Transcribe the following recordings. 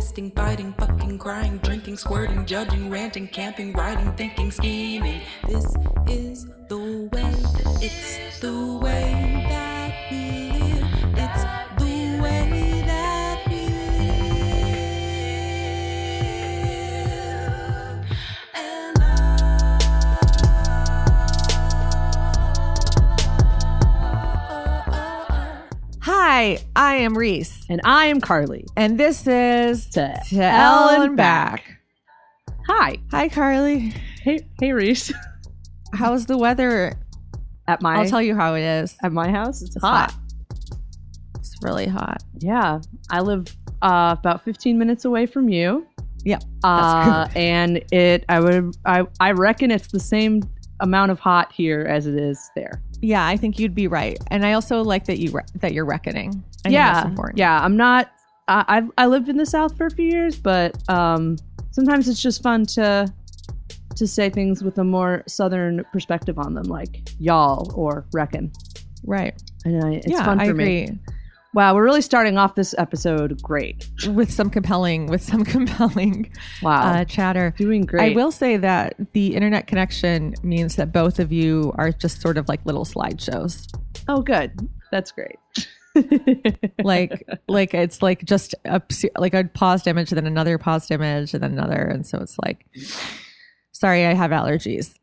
fisting, fighting, fucking, crying, drinking, squirting, judging, ranting, camping, writing, thinking, scheming. This is the way, it's the way that Hi, I am Reese, And I am Carly. and this is To To Ell Ell and and Back. Hi. Hi, Carly. Hey, hey, Reese. How's the weather? At my I'll tell you how it is. at my house, it's, It's hot. hot. It's really hot. Yeah, I live uh, about 15 minutes away from you. Yep, Uh, and it, I would, I, I reckon it's the same amount of hot here as it is there. Yeah, I think you'd be right, and I also like that you re- that you're reckoning. I yeah, yeah. I'm not. I, I've I lived in the South for a few years, but um, sometimes it's just fun to to say things with a more Southern perspective on them, like y'all or reckon. right. And I, it's yeah, fun for I me. Wow, we're really starting off this episode great. With some compelling, with some compelling Wow, uh, chatter. doing great. I will say that the internet connection means that both of you are just sort of like little slideshows. Oh, good. That's great. like like it's like just a like a paused image and then another paused image and then another and so it's like sorry i have allergies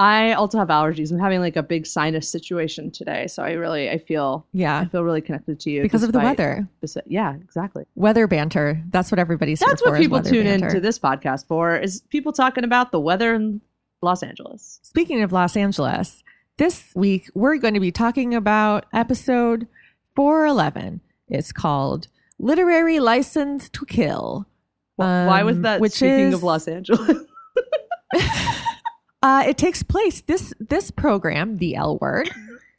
I also have allergies. I'm having like a big sinus situation today, so I really I feel yeah I feel really connected to you because of the weather Yeah, exactly. weather banter that's what everybody's That's what people tune banter. into this podcast for is people talking about the weather in Los Angeles. speaking of los angeles this week we're going to be talking about episode 411 it's called literary license to kill Wh- Why was Um, that? which speaking is- of Los Angeles, Uh, it takes place this this program, the L Word.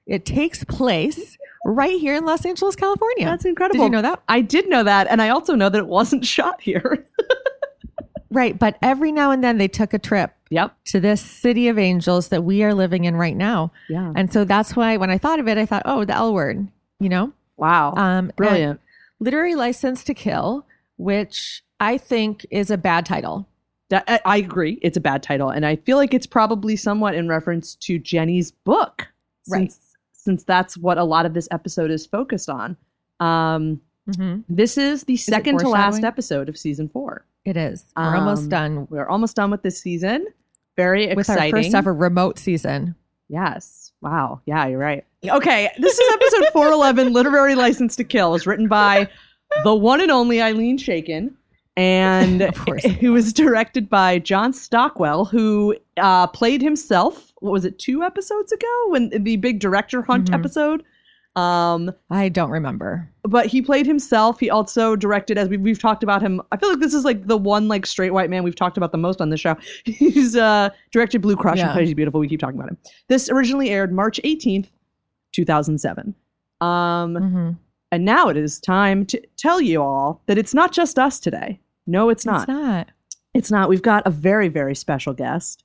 It takes place right here in Los Angeles, California. that's incredible. Did you know that? I did know that, and I also know that it wasn't shot here. Right, but every now and then they took a trip yep. to this city of angels that we are living in right now, Yeah. and so that's why when I thought of it, I thought, oh, the L Word. You know, Wow. um, Brilliant. literary license to kill, which I think is a bad title. That, I, I agree. It's a bad title, and I feel like it's probably somewhat in reference to Jenny's book, Right. Since, since that's what a lot of this episode is focused on. Um, Mm-hmm. this is the second to last episode of season four. It is. We're almost Um, done We're almost done with this season. Very exciting. with our first ever remote season. Yes. Wow. Yeah, you're right. Okay, this is episode 411, Literary License to Kill. It's written by the one and only Ilene Chaiken. And it was directed by John Stockwell, who uh, played himself. What was it, two episodes ago? When the big director hunt Mhm. episode. Um, I don't remember. but he played himself. He also directed, as we, we've talked about him. I feel like this is like the one like straight white man we've talked about the most on the show. He's uh, directed Blue Crush Yeah. and Crazy/Beautiful. We keep talking about him. This originally aired March 18th, 2007. Um, Mhm. and now it is time to tell you all that it's not just us today. No, it's not. It's not. It's not. We've got a very, very special guest.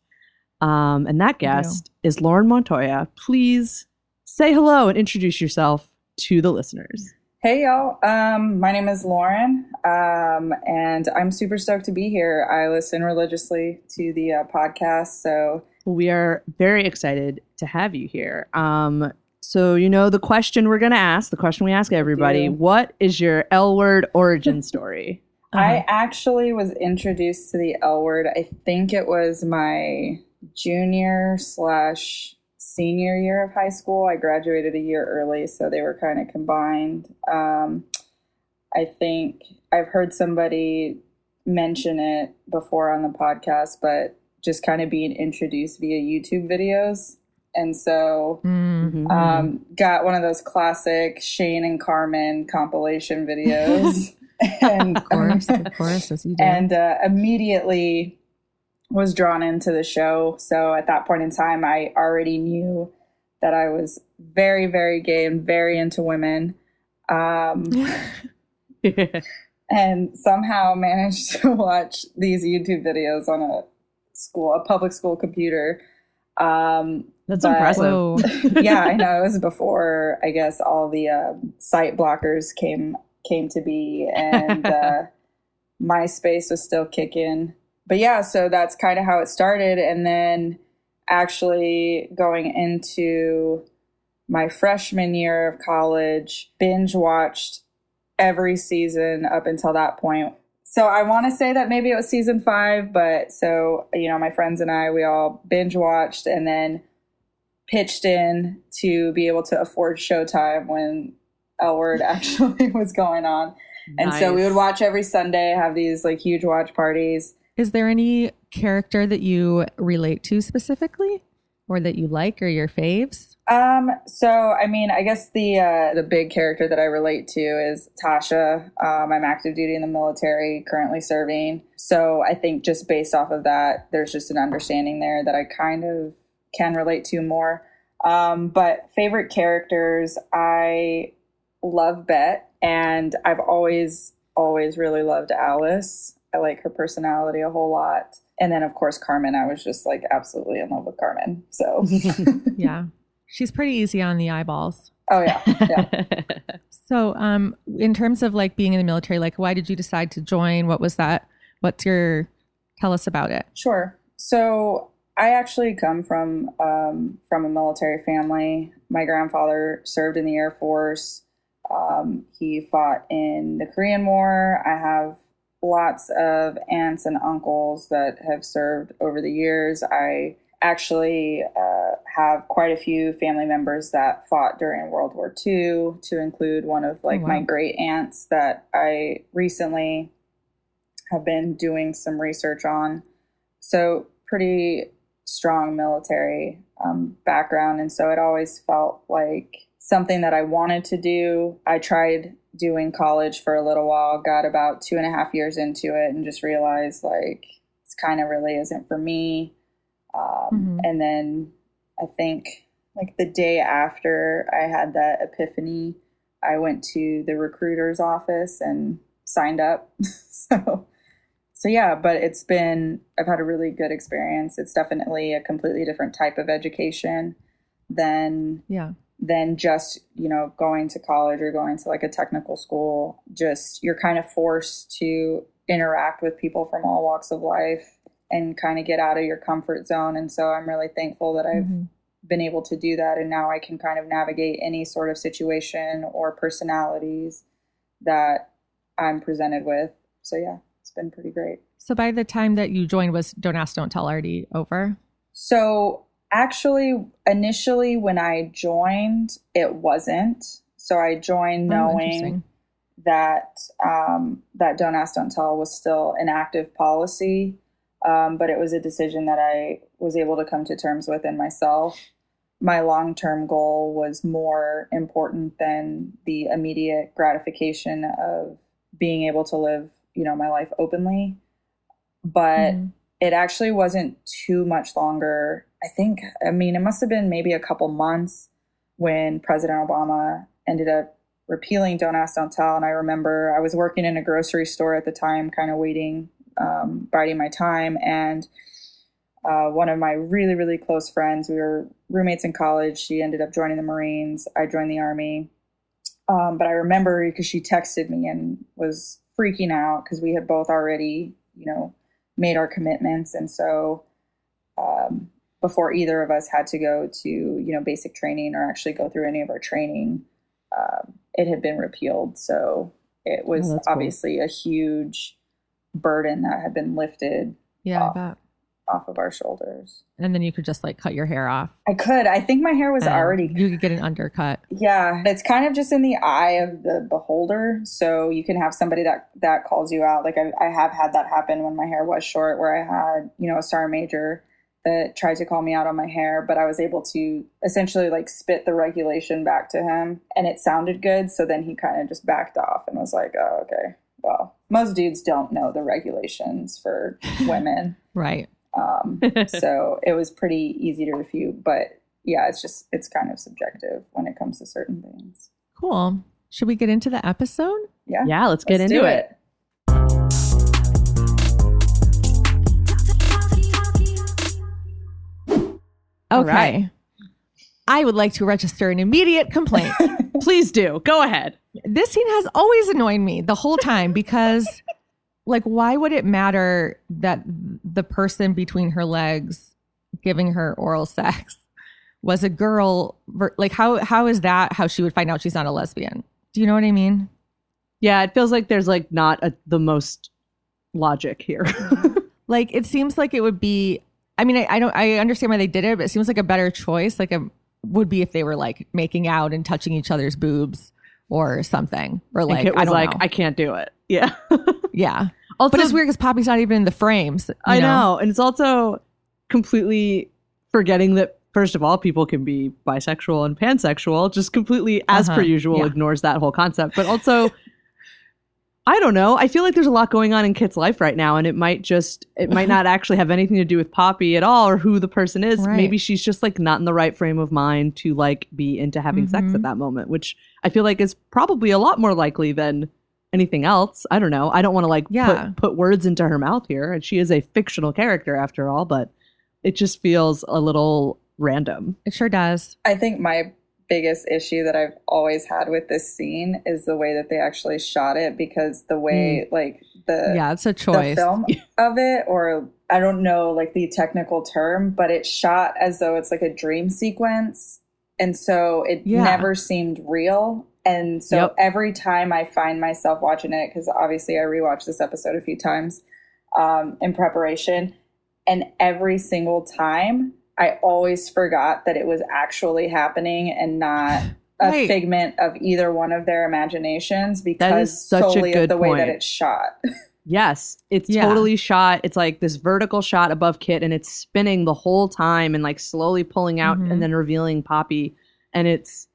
Um, and that guest is Lauren Montoya. Please say hello and introduce yourself to the listeners. Hey y'all, um, my name is Lauren, um, and I'm super stoked to be here. I listen religiously to the uh, podcast, so We are very excited to have you here. Um, so you know the question we're going to ask, the question we ask everybody: Yeah. What is your L word origin story? I actually was introduced to the L word. I think it was my junior slash senior year of high school. I graduated a year early, so they were kind of combined. Um, I think I've heard somebody mention it before on the podcast, but just kind of being introduced via YouTube videos. And so Mm. um, got one of those classic Shane and Carmen compilation videos. and Of course, of course, as you do. and uh, immediately was drawn into the show. So at that point in time, I already knew that I was very, very gay and very into women. Um, and somehow managed to watch these YouTube videos on a school, a public school computer. Um, That's but- impressive. Yeah, I know. It was before, I guess, all the um site blockers came came to be, and uh, MySpace was still kicking. But yeah, so that's kind of how it started, and then actually going into my freshman year of college, binge watched every season up until that point. So I want to say that maybe it was season five, but so, you know, my friends and I, we all binge watched and then pitched in to be able to afford Showtime when L Word actually was going on. And so we would watch every Sunday, have these like huge watch parties. Is there any character that you relate to specifically or that you like or your faves? Um, so I mean, I guess the uh, the big character that I relate to is Tasha. Um, I'm active duty in the military, currently serving. So I think just based off of that, there's just an understanding there that I kind of can relate to more. Um, but favorite characters, I love Bette, and I've always always really loved Alice. I like her personality a whole lot. And then of course Carmen, I was just like absolutely in love with Carmen. So Yeah. She's pretty easy on the eyeballs. oh yeah, yeah. So, um, in terms of like being in the military, like why did you decide to join? What was that? What's your tell us about it? Sure. So I actually come from um, from a military family. My grandfather served in the Air Force. Um, he fought in the Korean War. I have lots of aunts and uncles that have served over the years. I actually uh, have quite a few family members that fought during World War II, to include one of like Oh, wow. my great aunts that I recently have been doing some research on. So, pretty strong military um, background. And so it always felt like something that I wanted to do. I tried doing college for a little while, got about two and a half years into it, and just realized like this kind of really isn't for me. Um, Mhm. And then I think like the day after I had that epiphany, I went to the recruiter's office and signed up. so, so yeah, but it's been, I've had a really good experience. It's definitely a completely different type of education than Yeah. Than just you know going to college or going to like a technical school. Just you're kind of forced to interact with people from all walks of life and kind of get out of your comfort zone. And so i'm really thankful that i've Mhm. been able to do that. And now i can kind of navigate any sort of situation or personalities that i'm presented with. So yeah it's been pretty great. So by the time that you joined was Don't Ask, Don't Tell already over? So actually, initially when I joined, it wasn't. So I joined Oh, knowing interesting. that um, that don't ask, don't tell was still an active policy, um, but it was a decision that I was able to come to terms with in myself. My long term goal was more important than the immediate gratification of being able to live, you know, my life openly. But Mhm. it actually wasn't too much longer. I think, I mean, it must have been maybe a couple months when President Obama ended up repealing Don't Ask, Don't Tell. And I remember I was working in a grocery store at the time, kind of waiting, um, biding my time. And uh, one of my really, really close friends, we were roommates in college. She ended up joining the Marines. I joined the Army. Um, but I remember because she texted me and was freaking out because we had both already, you know, made our commitments. And so um, before either of us had to go to, you know, basic training or actually go through any of our training, um, it had been repealed. So it was Oh, that's cool. obviously a huge burden that had been lifted Yeah, off. off of our shoulders. And then you could just like cut your hair off. I could. I think my hair was and already You could get an undercut. Yeah, it's kind of just in the eye of the beholder. So you can have somebody that that calls you out. Like I, I have had that happen when my hair was short, where I had you know a sergeant major that tried to call me out on my hair, but I was able to essentially like spit the regulation back to him, and it sounded good. So then he kind of just backed off and was like, "Oh, okay. Well, most dudes don't know the regulations for women." Right. Um, so it was pretty easy to refute, but yeah, it's just it's kind of subjective when it comes to certain things. Cool. Should we get into the episode? Yeah, Yeah, let's get let's into do it. Okay. right. I would like to register an immediate complaint. Please do. Go ahead. this scene has always annoyed me the whole time because like why would it matter that the person between her legs giving her oral sex was a girl like how how is that how she would find out she's not a lesbian do you know what i mean Yeah, it feels like there's like not a, the most logic here. like it seems like it would be i mean I, I don't i understand why they did it but it seems like a better choice like a would be if they were like making out and touching each other's boobs or something or like it i was don't like know. I can't do it. Yeah. yeah also, but it's weird because poppy's not even in the frames I know. And it's also completely forgetting that first of all, people can be bisexual and pansexual, just completely as Uh-huh. per usual Yeah. ignores that whole concept. But also I don't know. I feel like there's a lot going on in Kit's life right now, and it might just it might not actually have anything to do with Poppy at all or who the person is. Right. Maybe she's just like not in the right frame of mind to like be into having sex Mhm. at that moment, which I feel like is probably a lot more likely than anything else. I don't know. I don't want to like Yeah. put, put words into her mouth here. And she is a fictional character after all, but it just feels a little random. it sure does I think my biggest issue that I've always had with this scene is the way that they actually shot it because the way like the yeah it's a the choice film of it or I don't know like the technical term, but it's shot as though it's like a dream sequence. And so it Yeah. never seemed real. And so Yep. every time I find myself watching it, because obviously I rewatched this episode a few times um, in preparation, and every single time I always forgot that it was actually happening and not a Right. figment of either one of their imaginations because such a solely good of the way that it's shot. Yes, it's Yeah. totally shot. It's like this vertical shot above Kit and it's spinning the whole time and like slowly pulling out Mhm. and then revealing Poppy. And it's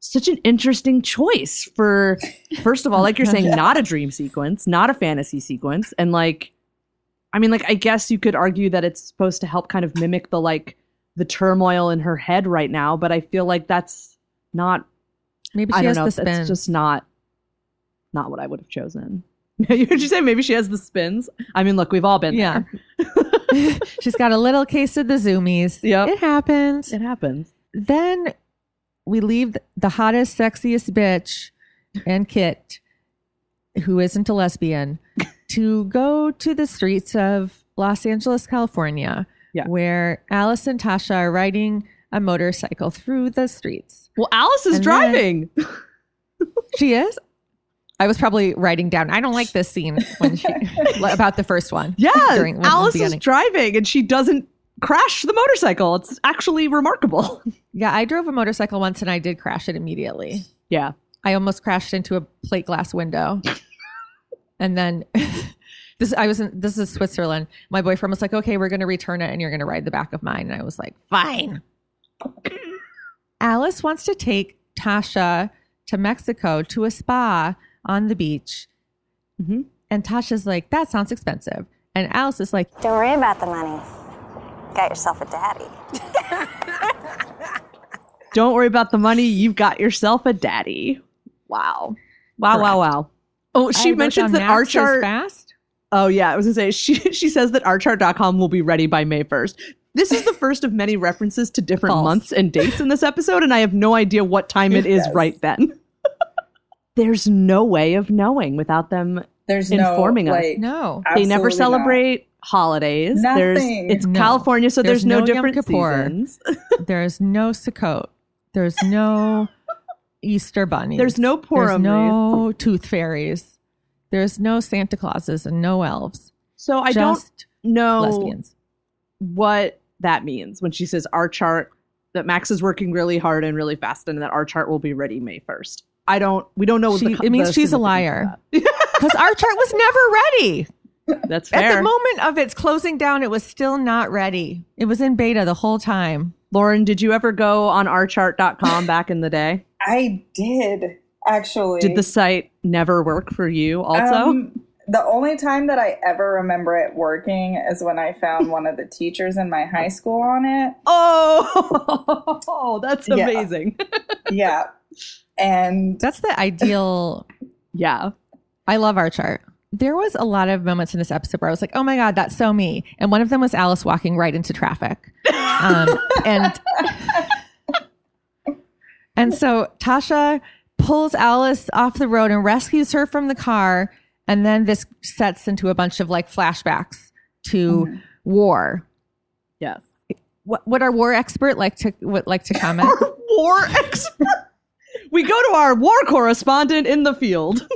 such an interesting choice for, first of all, like you're saying, not a dream sequence, not a fantasy sequence. And like, I mean, like, I guess you could argue that it's supposed to help kind of mimic the like, the turmoil in her head right now, but I feel like that's not maybe I she don't has know. the That's spins just not not what I would have chosen. you heard you say maybe she has the spins. I mean, look, we've all been yeah there. she's got a little case of the zoomies Yep. it happens It happens. then we leave the hottest, sexiest bitch and Kit, who isn't a lesbian, to go to the streets of Los Angeles, California, Yeah. where Alice and Tasha are riding a motorcycle through the streets. Well, Alice is And driving. She is. I was probably writing down. I don't like this scene when she about the first one. yeah, during- Alice is driving and she doesn't crash the motorcycle. It's actually remarkable. Yeah, I drove a motorcycle once and I did crash it immediately. yeah. I almost crashed into a plate glass window. and then this I was in this is Switzerland. My boyfriend was like, "Okay, we're going to return it and you're going to ride the back of mine." And I was like, "Fine." Alice wants to take Tasha to Mexico to a spa on the beach. Mhm. And Tasha's like, "That sounds expensive." And Alice is like, Don't worry about the money. Got yourself a daddy. Don't worry about the money. You've got yourself a daddy. Wow. Wow, wow, wow. Oh, she wrote mentions down that our Max is chart. fast. Oh yeah, I was gonna say she she says that ourchart.com will be ready by May 1st. This is the first of many references to different False. months and dates in this episode, and I have no idea what time it is Yes. right then. There's no way of knowing without them. There's Informing no us. like No. they never absolutely not. celebrate holidays. There's it's No. California, so there's, There's no, no Yom different Kippur. seasons. There's no Sukkot. There's no Easter bunnies. There's no There's Purim. no tooth fairies. There's no Santa Clauses and no elves. so I don't know lesbians. what that means when she says our chart that Max is working really hard and really fast and that our chart will be ready May 1st. I don't we don't know what She- the, it means the she's a liar. Because our chart was never ready. that. That's At the moment of its closing down, it was still not ready. It was in beta the whole time. Lauren, did you ever go on ourchart.com back in the day? I did actually. Did the site never work for you also? Um, the only time that I ever remember it working is when I found one of the teachers in my high school on it. oh, that's Yeah. amazing. Yeah. And That's the ideal. yeah. I love our chart. There was a lot of moments in this episode where I was like, "Oh my god, that's so me!" And one of them was Alice walking right into traffic, um, and and so Tasha pulls pulls Alice off the road and rescues her from the car. And then this sets into a bunch of like flashbacks to mm-hmm. war. Yes. What would our war expert like to would like to comment? our war expert. we go to our war correspondent in the field.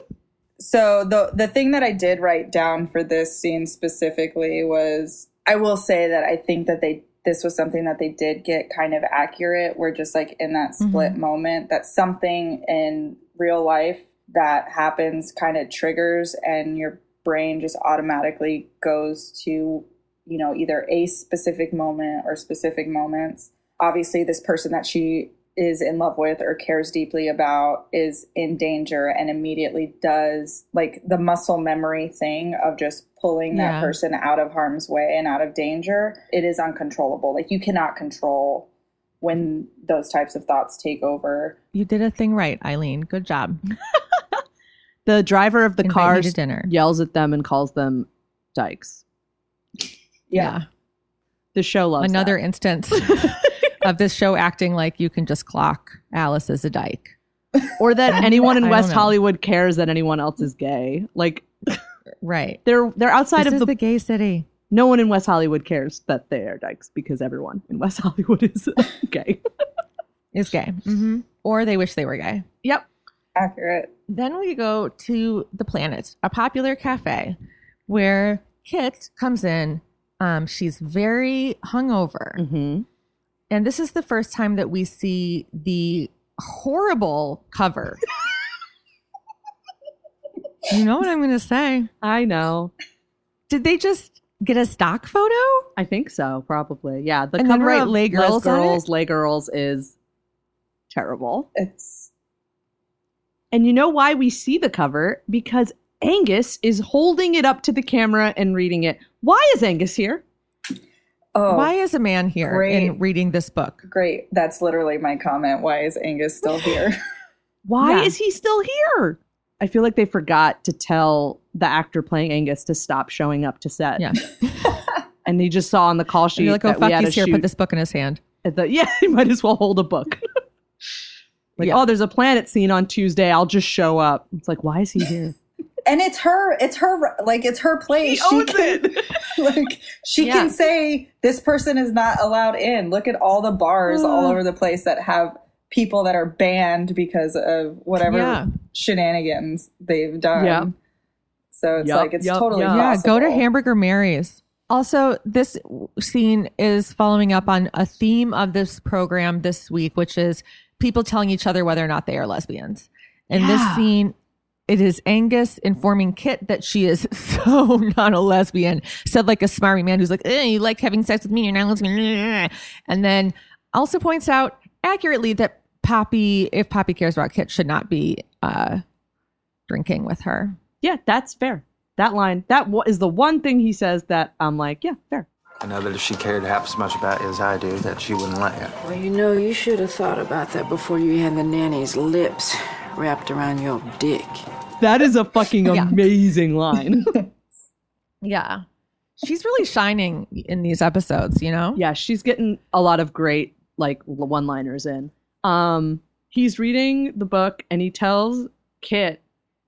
So the the thing that I did write down for this scene specifically was I will say that I think that they this was something that they did get kind of accurate. Where just like in that mm-hmm. split moment that something in real life that happens kind of triggers and your brain just automatically goes to you know either a specific moment or specific moments. Obviously this person that she is in love with or cares deeply about is in danger and immediately does like the muscle memory thing of just pulling Yeah. that person out of harm's way and out of danger it is uncontrollable like you cannot control when those types of thoughts take over you did a thing right, Ilene. Good job. The driver of the car me to dinner. yells at them and calls them dykes. yeah, The show loves Another that. instance of this show acting like you can just clock Alice as a dyke. or that anyone in I West don't know. Hollywood cares that anyone else is gay. Like Right. they're they're outside This of is the, the gay city. no one in West Hollywood cares that they are dykes because everyone in West Hollywood is gay. Is gay. hmm Or they wish they were gay. yep. accurate Then we go to the planet, a popular cafe where Kit comes in. Um, she's very hungover. Mm-hmm. And this is the first time that we see the horrible cover. you know what I'm going to say? I know. Did they just get a stock photo? I think so, probably. Yeah. The And cover write of Lay Girls Les? Girls, Lay Girls is terrible. it's And you know why we see the cover? Because Angus is holding it up to the camera and reading it. Why is Angus here? Oh Why is a man here great. in reading this book? great that's literally my comment why is angus still here Why Yeah. is he still here? I feel like they forgot to tell the actor playing Angus to stop showing up to set. Yeah. And he just saw on the call And sheet you're like, oh, that we fuck, had to he's here. shoot Put this book in his hand. at the, yeah, he might as well hold a book. like, Yeah. oh, there's a planet scene on Tuesday. I'll just show up. It's like, why is he here? And it's her it's her like it's her place she, owns can, like she Yeah. can say this person is not allowed in look at all the bars all mm. over the place that have people that are banned because of whatever Yeah. shenanigans they've done Yep. so it's Yup, like it's yup, totally yup. Yeah, go to. Hamburger Mary's. Also, this scene is following up on a theme of this program this week, which is people telling each other whether or not they are lesbians. In this scene, it is Angus informing Kit that she is so not a lesbian. Said like a smarmy man who's like, eh, "You like having sex with me? You're not a lesbian." And then also points out accurately that Poppy, if Poppy cares about Kit, should not be uh, drinking with her. Yeah, that's fair. That line, that wa- is the one thing he says that I'm like, yeah, fair. I know that if she cared half as much about it as I do, that she wouldn't let you. Well, you know, you should have thought about that before you had the nanny's lips wrapped around your dick. That is a fucking Yeah. amazing line. Yeah. She's really shining in these episodes, you know? yeah, she's getting a lot of great like one-liners in. Um, he's reading the book and he tells Kit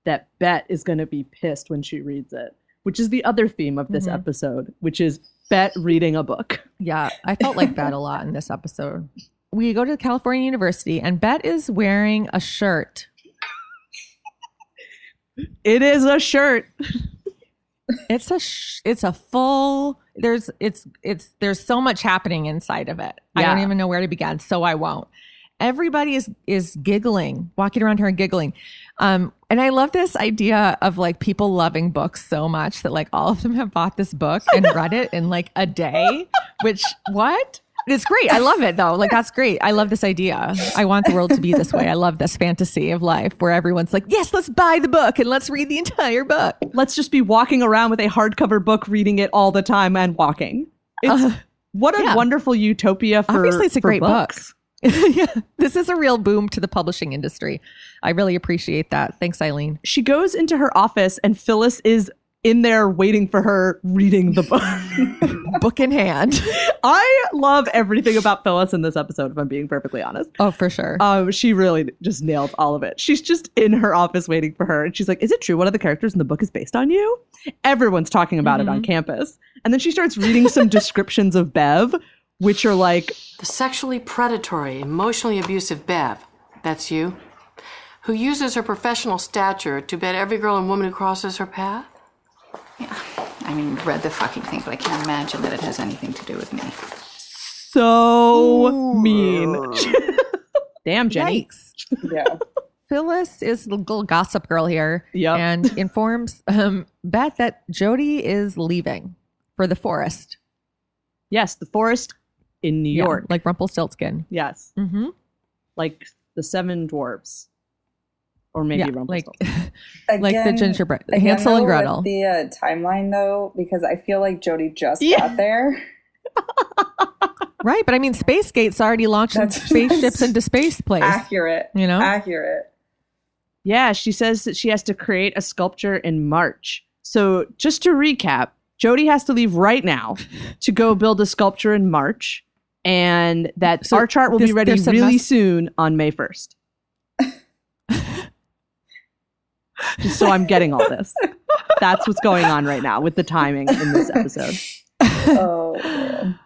that Bette is going to be pissed when she reads it, which is the other theme of this Mhm. episode, which is Bette reading a book. Yeah. I felt like that a lot in this episode. We go to California University and Bette is wearing a shirt. It is a shirt. It's a sh- it's a full there's it's it's there's so much happening inside of it. I don't even know where to begin, so I won't. Everybody is is giggling, walking around here and giggling. Um and I love this idea of like people loving books so much that like all of them have bought this book and read it in like a day, which what? It's great. I love it though. Like that's great. I love this idea. I want the world to be this way. I love this fantasy of life where everyone's like, "Yes, let's buy the book and let's read the entire book." Let's just be walking around with a hardcover book, reading it all the time and walking. It's Uh, what a yeah. wonderful utopia for Obviously, it's a for great book. books. yeah, this is a real boom to the publishing industry. I really appreciate that. Thanks, Ilene. She goes into her office and Phyllis is in there waiting for her reading the book. Book in hand. I love everything about Phyllis in this episode, if I'm being perfectly honest. Oh, for sure. Um, she really just nailed all of it. She's just in her office waiting for her, and she's like, "Is it true one of the characters in the book is based on you?" Everyone's talking about it on campus, and then she starts reading some descriptions of Bev, which are like, The sexually predatory, emotionally abusive Bev. That's you. Who uses her professional stature to bet every girl and woman who crosses her path? I mean, read the fucking thing, but I can't imagine that it has anything to do with me. so mean. Damn, Jenny. Yikes. Yeah. Phyllis is the little gossip girl here Yep. and informs um, Beth that Jodi is leaving for the forest. Yes, the forest in New Yeah, York. like Rumpelstiltskin. yes, Mm-hmm. like the seven dwarves, or maybe Yeah, like Rumpelstiltskin. like the gingerbread, again, Hansel and Gretel. The uh, timeline, though, because I feel like Jodi just Yeah. got there. Right, but I mean, Space Gate's already launching That's- spaceships that's into space place. Accurate. You know? Accurate. Yeah, she says that she has to create a sculpture in March. So, just to recap, Jodi has to leave right now to go build a sculpture in March, and that So art chart will this- be ready really mess- soon on May 1st. just so I'm getting all this. That's what's going on right now with the timing in this episode. Oh, man.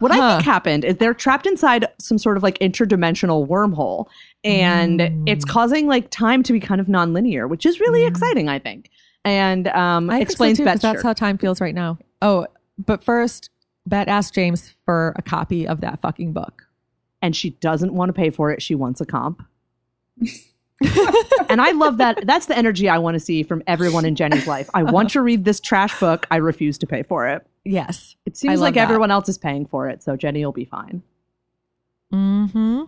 What I think happened is they're trapped inside some sort of like interdimensional wormhole, and Mm. it's causing like time to be kind of nonlinear, which is really exciting, I think. And um, I think so explains too, 'cause that's how time feels right now. Oh, but first, Bette asked James for a copy of that fucking book. and she doesn't want to pay for it. She wants a comp. and I love that. That's the energy I want to see from everyone in Jenny's life. I want to read this trash book. I refuse to pay for it. Yes. It seems like that. everyone else is paying for it, so Jenny will be fine. Mm-hmm.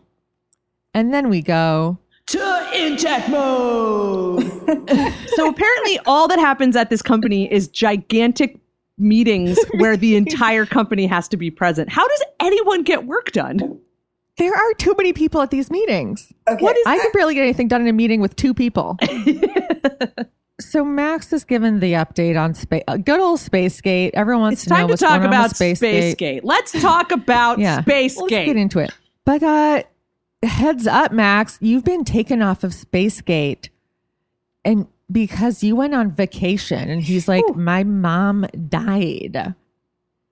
And then we go. To intact mode. so apparently, all that happens at this company is gigantic meetings where the entire company has to be present. How does anyone get work done? There are too many people at these meetings. Okay. I can barely get anything done in a meeting with two people. so Max is given the update on space. Uh, good old Spacegate. Everyone wants It's to know time to what's talk going about Spacegate. Spacegate. Let's talk about Yeah, Spacegate. Let's get into it. But uh, heads up, Max, you've been taken off of Spacegate, and because you went on vacation, and he's like, my mom died,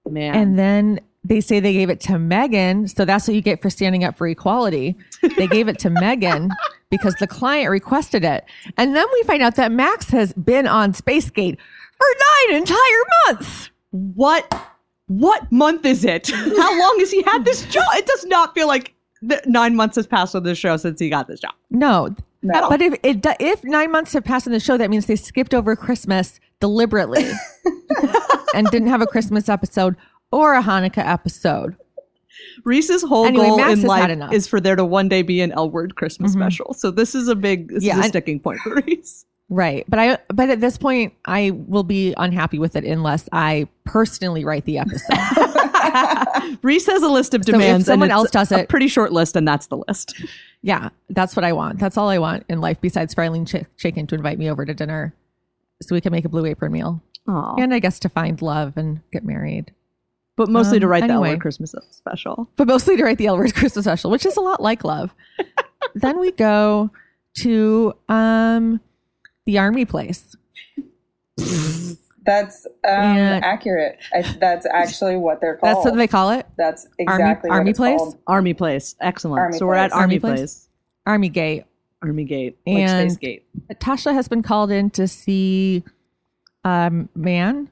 Man. and then. They say they gave it to Megan, so that's what you get for standing up for equality. They gave it to Megan because the client requested it. And then we find out that Max has been on Spacegate for nine entire months. what what month is it? How long has he had this job? It does not feel like nine months has passed on this show since he got this job. No, No. but if it if nine months have passed in the show, that means they skipped over Christmas deliberately and didn't have a Christmas episode or a Hanukkah episode. Reese's whole Anyway, goal Max in life. Mm-hmm. is for there to one day be an L word Christmas special. So this is a big this Yeah, is a sticking point for Reese. Right, but I but at this point, I will be unhappy with it unless I personally write the episode. Reese has a list of demands. someone and it's else does a it- pretty short list, and that's the list. yeah, that's what I want. That's all I want in life. Besides Ilene Ch- Chicken to invite me over to dinner, so we can make a blue apron meal, Aw. and I guess to find love and get married. But mostly to Um, write the L Christmas special. but mostly to write the L word Christmas special, which is a lot like love. then we go to um the army place. That's um, And- accurate. I, that's actually what they're called. That's what they call it. That's exactly what Army it's place? called. Army Place. Excellent. Army so we're at Army, Army Place? Place. Army Gate. Army Gate. Like And- Space Gate. Tasha has been called in to see um man.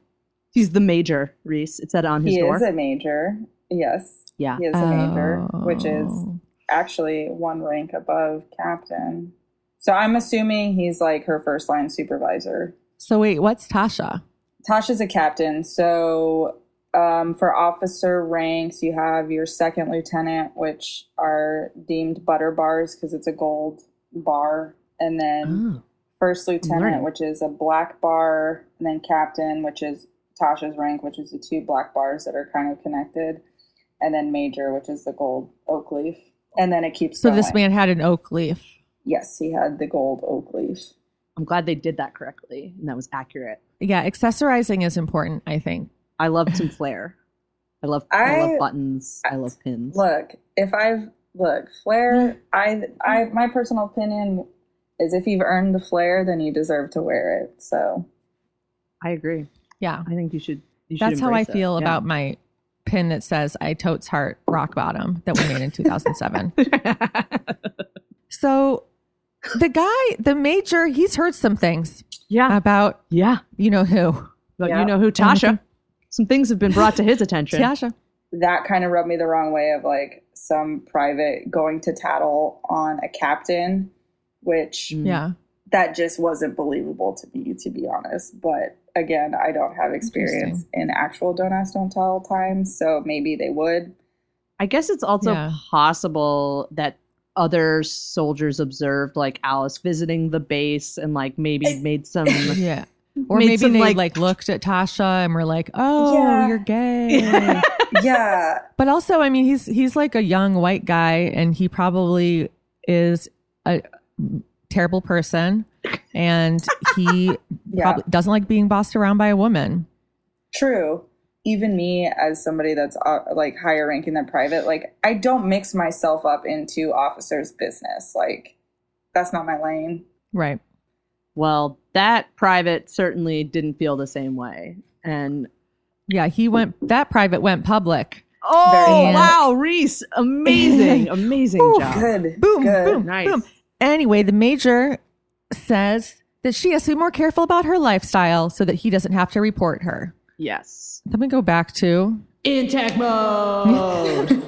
He's the major, Reese. It said on his He door. is a major. Yes. Yeah. He is a major, which is Oh. actually one rank above captain. So I'm assuming he's like her first line supervisor. So wait, what's Tasha? Tasha's a captain. So um, for officer ranks, you have your second lieutenant, which are deemed butter bars because it's a gold bar, and then Oh. first lieutenant, learning. which is a black bar, and then captain, which is Tasha's rank, which is the two black bars that are kind of connected, and then major, which is the gold oak leaf, and then it keeps. So this man had an oak leaf. yes, he had the gold oak leaf. I'm glad they did that correctly and that was accurate. Yeah, accessorizing is important, I think. I love some flair. I love I, I- love buttons. I love pins. Look, if I've look flair, mm-hmm. I I my personal opinion is if you've earned the flair, then you deserve to wear it. So I agree. Yeah. I think you should. You should That's how I embrace it. feel Yeah. about my pin that says I totes heart rock bottom that we made in 2007. so the guy, the major, he's heard some things yeah, about yeah. you know who. But Yeah. you know who, Tasha? Some things have been brought to his attention. Tasha. that kind of rubbed me the wrong way of like some private going to tattle on a captain, which. Yeah. that just wasn't believable to me, to be honest. But again, I don't have experience in actual don't ask, don't tell times, so maybe they would. I guess it's also Yeah. possible that other soldiers observed like Alice visiting the base and like maybe made some Yeah. Or Made maybe some, they like- like, looked at Tasha and were like, "Oh, Yeah. you're gay." yeah, but also, I mean, he's he's like a young white guy, and he probably is a terrible person, and he yeah. probably doesn't like being bossed around by a woman. True. Even me, as somebody that's uh, like higher ranking than private, like I don't mix myself up into officers' business. Like that's not my lane. Right. well, that private certainly didn't feel the same way. And Yeah, he went. That private went public. oh Very- wow, Reese, amazing, amazing Ooh, job. Good. Boom, Good. boom, Nice. boom. Anyway, the major says that she has to be more careful about her lifestyle so that he doesn't have to report her. Yes. Then we go back to Intact mode.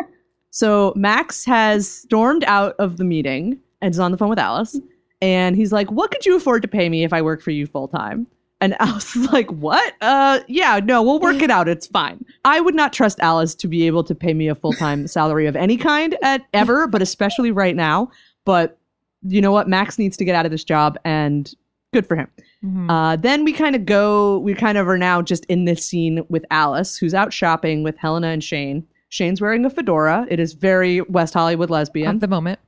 so Max has stormed out of the meeting and is on the phone with Alice. And he's like, What could you afford to pay me if I work for you full time? And Alice is like, What? Uh, yeah, no, we'll work it out. It's fine. I would not trust Alice to be able to pay me a full time salary of any kind at ever, but especially right now. But you know what? Max needs to get out of this job, and good for him. Mhm. Uh, then we kind of go, we kind of are now just in this scene with Alice, who's out shopping with Helena and Shane. Shane's wearing a fedora. It is very West Hollywood lesbian. at the moment.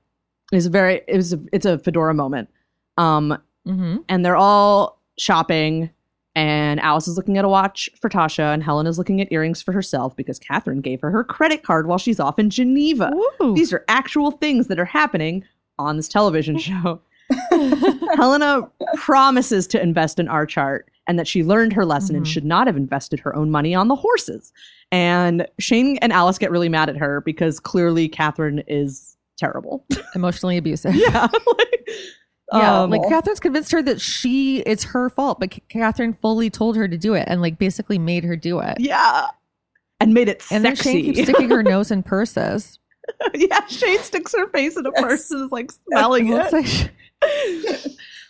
It's very, it was, a, it's a fedora moment. Um, hmm and they're all shopping, and Alice is looking at a watch for Tasha, and Helen is looking at earrings for herself because Catherine gave her her credit card while she's off in Geneva. These are actual things that are happening on this television show. Helena promises to invest in our chart and that she learned her lesson and Mhm. should not have invested her own money on the horses. And Shane and Alice get really mad at her because clearly Catherine is terrible. Emotionally abusive. yeah. like, Yeah, um, like Catherine's convinced her that she it's her fault, but C- Catherine fully told her to do it and like basically made her do it. yeah. And made it And then. Shane keeps sticking her nose in purses. yeah, Shane sticks her face in a purse and is like smelling It it. like she-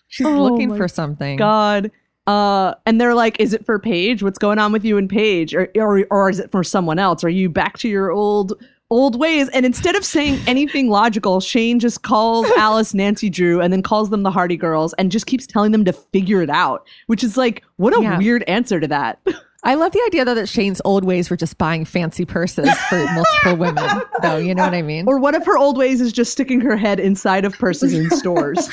she's Oh looking for something. God. Uh, and they're like, "Is it for Paige? What's going on with you and Paige, or, or or is it for someone else? Are you back to your old old ways?" And instead of saying anything logical, Shane just calls Alice Nancy Drew, and then calls them the Hardy Girls, and just keeps telling them to figure it out. Which is like, what a Yeah. weird answer to that. I love the idea though that Shane's old ways were just buying fancy purses for multiple women. Though you know what I mean? or what if her old ways is just sticking her head inside of purses in stores?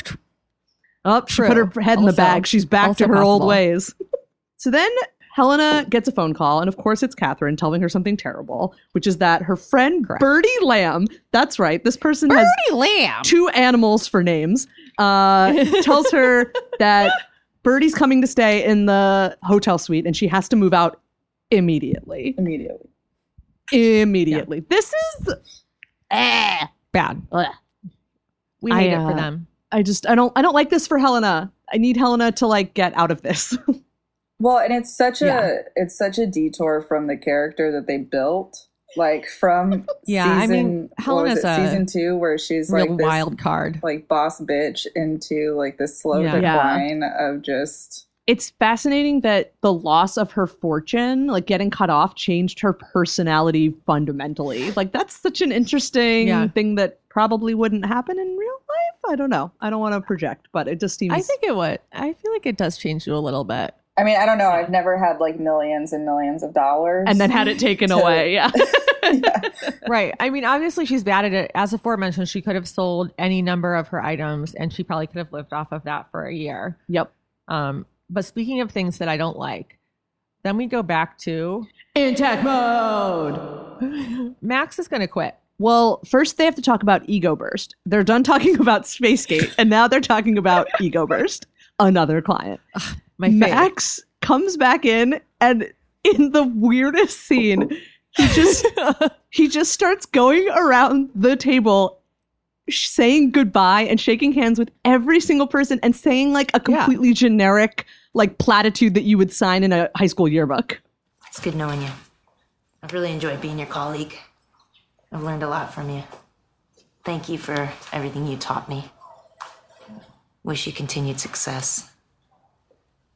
Oh, she put her head in the bag. She's back to her old ways. So then Helena gets a phone call, and of course it's Catherine telling her something terrible, which is that her friend Correct. Birdie Lamb, that's right, this person has Lamb. two animals for names, uh, tells her that Birdie's coming to stay in the hotel suite and she has to move out immediately. Immediately. Immediately. This is. Eh. Bad. Ugh. We I, hate it uh, for them. I just I don't I don't like this for Helena. I need Helena to like get out of this. Well, and it's such a it's such a detour from the character that they built. Like from Yeah, I season, mean, what was it, a season two where she's like this wild card. like boss bitch into like the slow Yeah. Yeah. decline of just it's fascinating that the loss of her fortune, like getting cut off, changed her personality fundamentally. Like that's such an interesting Yeah. thing that probably wouldn't happen in real life. I don't know. I don't want to project, but it just seems I think it would. I feel like it does change you a little bit. I mean, I don't know. I've never had like millions and millions of dollars. and then had it taken So- away. Yeah. right. I mean, obviously she's bad at it. As aforementioned, she could have sold any number of her items and she probably could have lived off of that for a year. yep. Um, but speaking of things that I don't like, then we go back to In tech mode. Max is going to quit. Well, first they have to talk about Ego Burst. They're done talking about Spacegate, and now they're talking about Ego Burst, another client. My favorite. Max comes back in, and in the weirdest scene, he just he just starts going around the table saying goodbye and shaking hands with every single person and saying like a Yeah. completely generic like platitude that you would sign in a high school yearbook. It's good knowing you. I've really enjoyed being your colleague. I've learned a lot from you. Thank you for everything you taught me. Wish you continued success.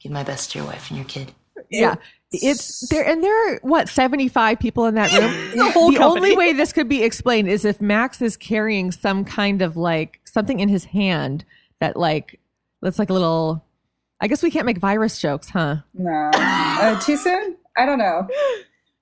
Give my best to your wife and your kid. Yeah. It's there, and there are what seventy five people in that room. The whole the company. only way this could be explained is if Max is carrying some kind of like something in his hand that like that's like a little. I guess we can't make virus jokes, huh? no, uh, too soon. I don't know.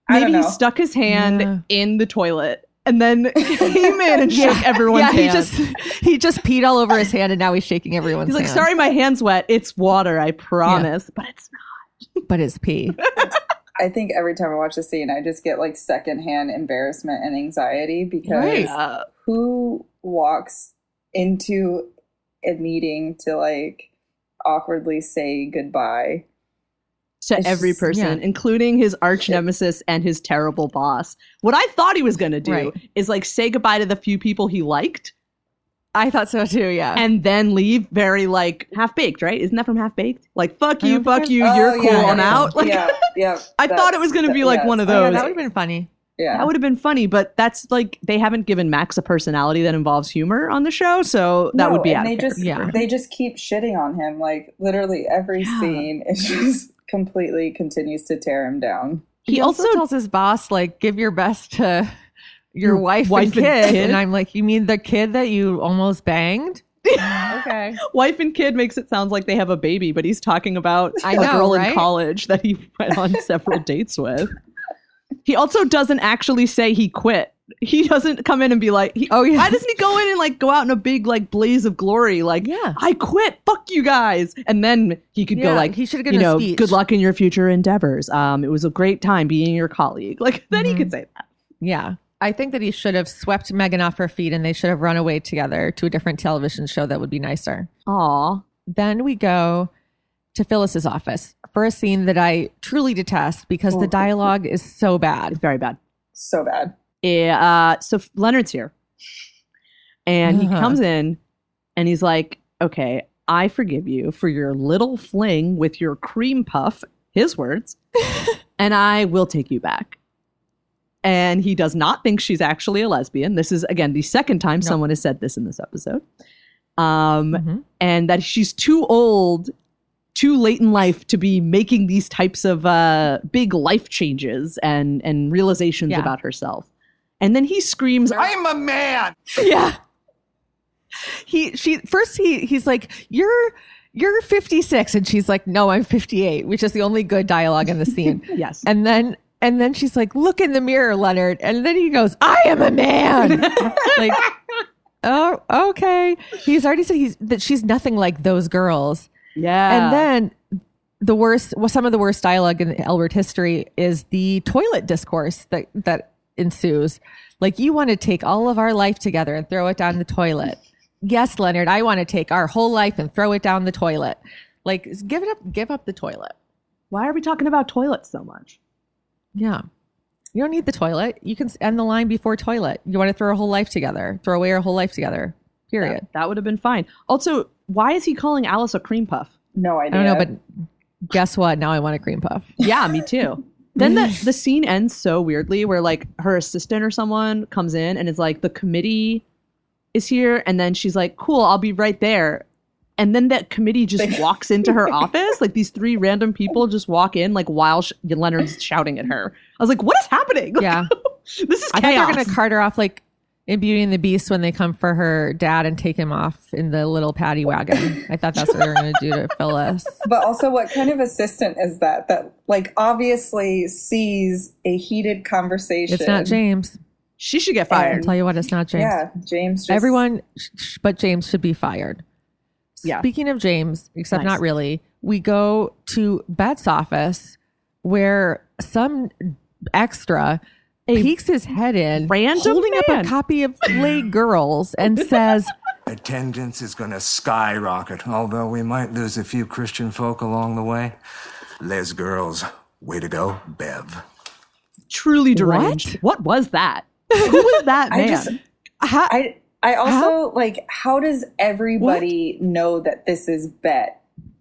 I Maybe don't he stuck his hand Yeah. in the toilet and then came in and shook everyone's yeah, he hand. just he just peed all over his hand, and now he's shaking everyone's. He's like, hand. sorry, my hand's wet. It's water, I promise. But it's not. but it's pee. I think every time I watch the scene, I just get like secondhand embarrassment and anxiety because Right. Uh, who walks into a meeting to like awkwardly say goodbye? To It's every person, yeah. including his arch nemesis and his terrible boss. What I thought he was going to do Right. is like say goodbye to the few people he liked I thought so too. Yeah. and then leave very like half baked, right? Isn't that from Half Baked? Like, fuck you, oh, fuck you, Oh, you're cool, yeah, I'm yeah, out. Like, yeah, yeah. I thought it was going to be like one of Oh, yeah, those. that would have been funny. Yeah. That would have been funny, but that's like they haven't given Max a personality that involves humor on the show, so that No, would be and out they of just. Yeah. they just keep shitting on him like literally every Yeah. scene is just completely continues to tear him down He, He also, also- tells his boss, like, give your best to your Your wife, wife and, and kid. kid? And I'm like, you mean the kid that you almost banged? okay. Wife and kid makes it sound like they have a baby, but he's talking about I a know, girl in college that he went on several dates with. He also doesn't actually say he quit. He doesn't come in and be like, he, Oh, yeah. Why doesn't he go in and like go out in a big like blaze of glory? Like, Yeah. I quit. Fuck you guys. And then he could Yeah, go like, he should have you given a know, speech. good luck in your future endeavors. Um, it was a great time being your colleague. Like, then he Mhm. could say that. Yeah. I think that he should have swept Megan off her feet and they should have run away together to a different television show that would be nicer. Aw. Then we go to Phyllis's office for a scene that I truly detest because the Oh. dialogue is so bad. It's very bad. so bad Yeah, uh, so Leonard's here. And he Uh-huh. comes in and he's like, okay, I forgive you for your little fling with your cream puff, his words, and I will take you back. And he does not think she's actually a lesbian. This is, again, the second time No. someone has said this in this episode. Um, Mhm. and that she's too old, too late in life to be making these types of uh, big life changes and and realizations Yeah. about herself. And then he screams, I'm a man. Yeah. He she first he he's like, You're you're 56 and she's like, No, I'm 58, which is the only good dialogue in the scene. "Yes." And then and then she's like, "Look in the mirror, Leonard." And then he goes, "I am a man." like, oh, okay. He's already said he's that she's nothing like those girls. yeah. And then the worst, well, some of the worst dialogue in L Word history is the toilet discourse that that ensues. Like, you want to take all of our life together and throw it down the toilet. Yes, Leonard, I want to take our whole life and throw it down the toilet. Like, give it up, give up the toilet. why are we talking about toilets so much? Yeah. You don't need the toilet. You can end the line before toilet. You want to throw a whole life together, throw away our whole life together. Period. That, that would have been fine. Also, why is he calling Alice a cream puff? no idea. I don't know, but guess what? Now I want a cream puff. Yeah, me too. then the, the scene ends so weirdly where like her assistant or someone comes in and is like the committee is here. And then she's like cool i'll be right there. And then that committee just walks into her office. Like these three random people just walk in like while sh- leonard's shouting at her. I was like what is happening? Yeah. this is I chaos thought they're going to cart her off like in Beauty and the Beast when they come for her dad and take him off in the little paddy wagon. I thought that's what they were going to do to Phyllis. But also, what kind of assistant is that? That like obviously sees a heated conversation. It's not James. She should get fired. I'll tell you what, it's not James. Yeah, James. Just, Everyone, sh- sh- but James should be fired. Yeah. Speaking of James, except Nice. not really, we go to Bette's office where some extra peeks his head in, random holding up a copy of Lez Girls and says, Attendance is going to skyrocket, although we might lose a few Christian folk along the way. Lez girls, way to go, Bev. Truly deranged. What, was that? Who was that man? I just, I, I also like. How does everybody know that this is Bette?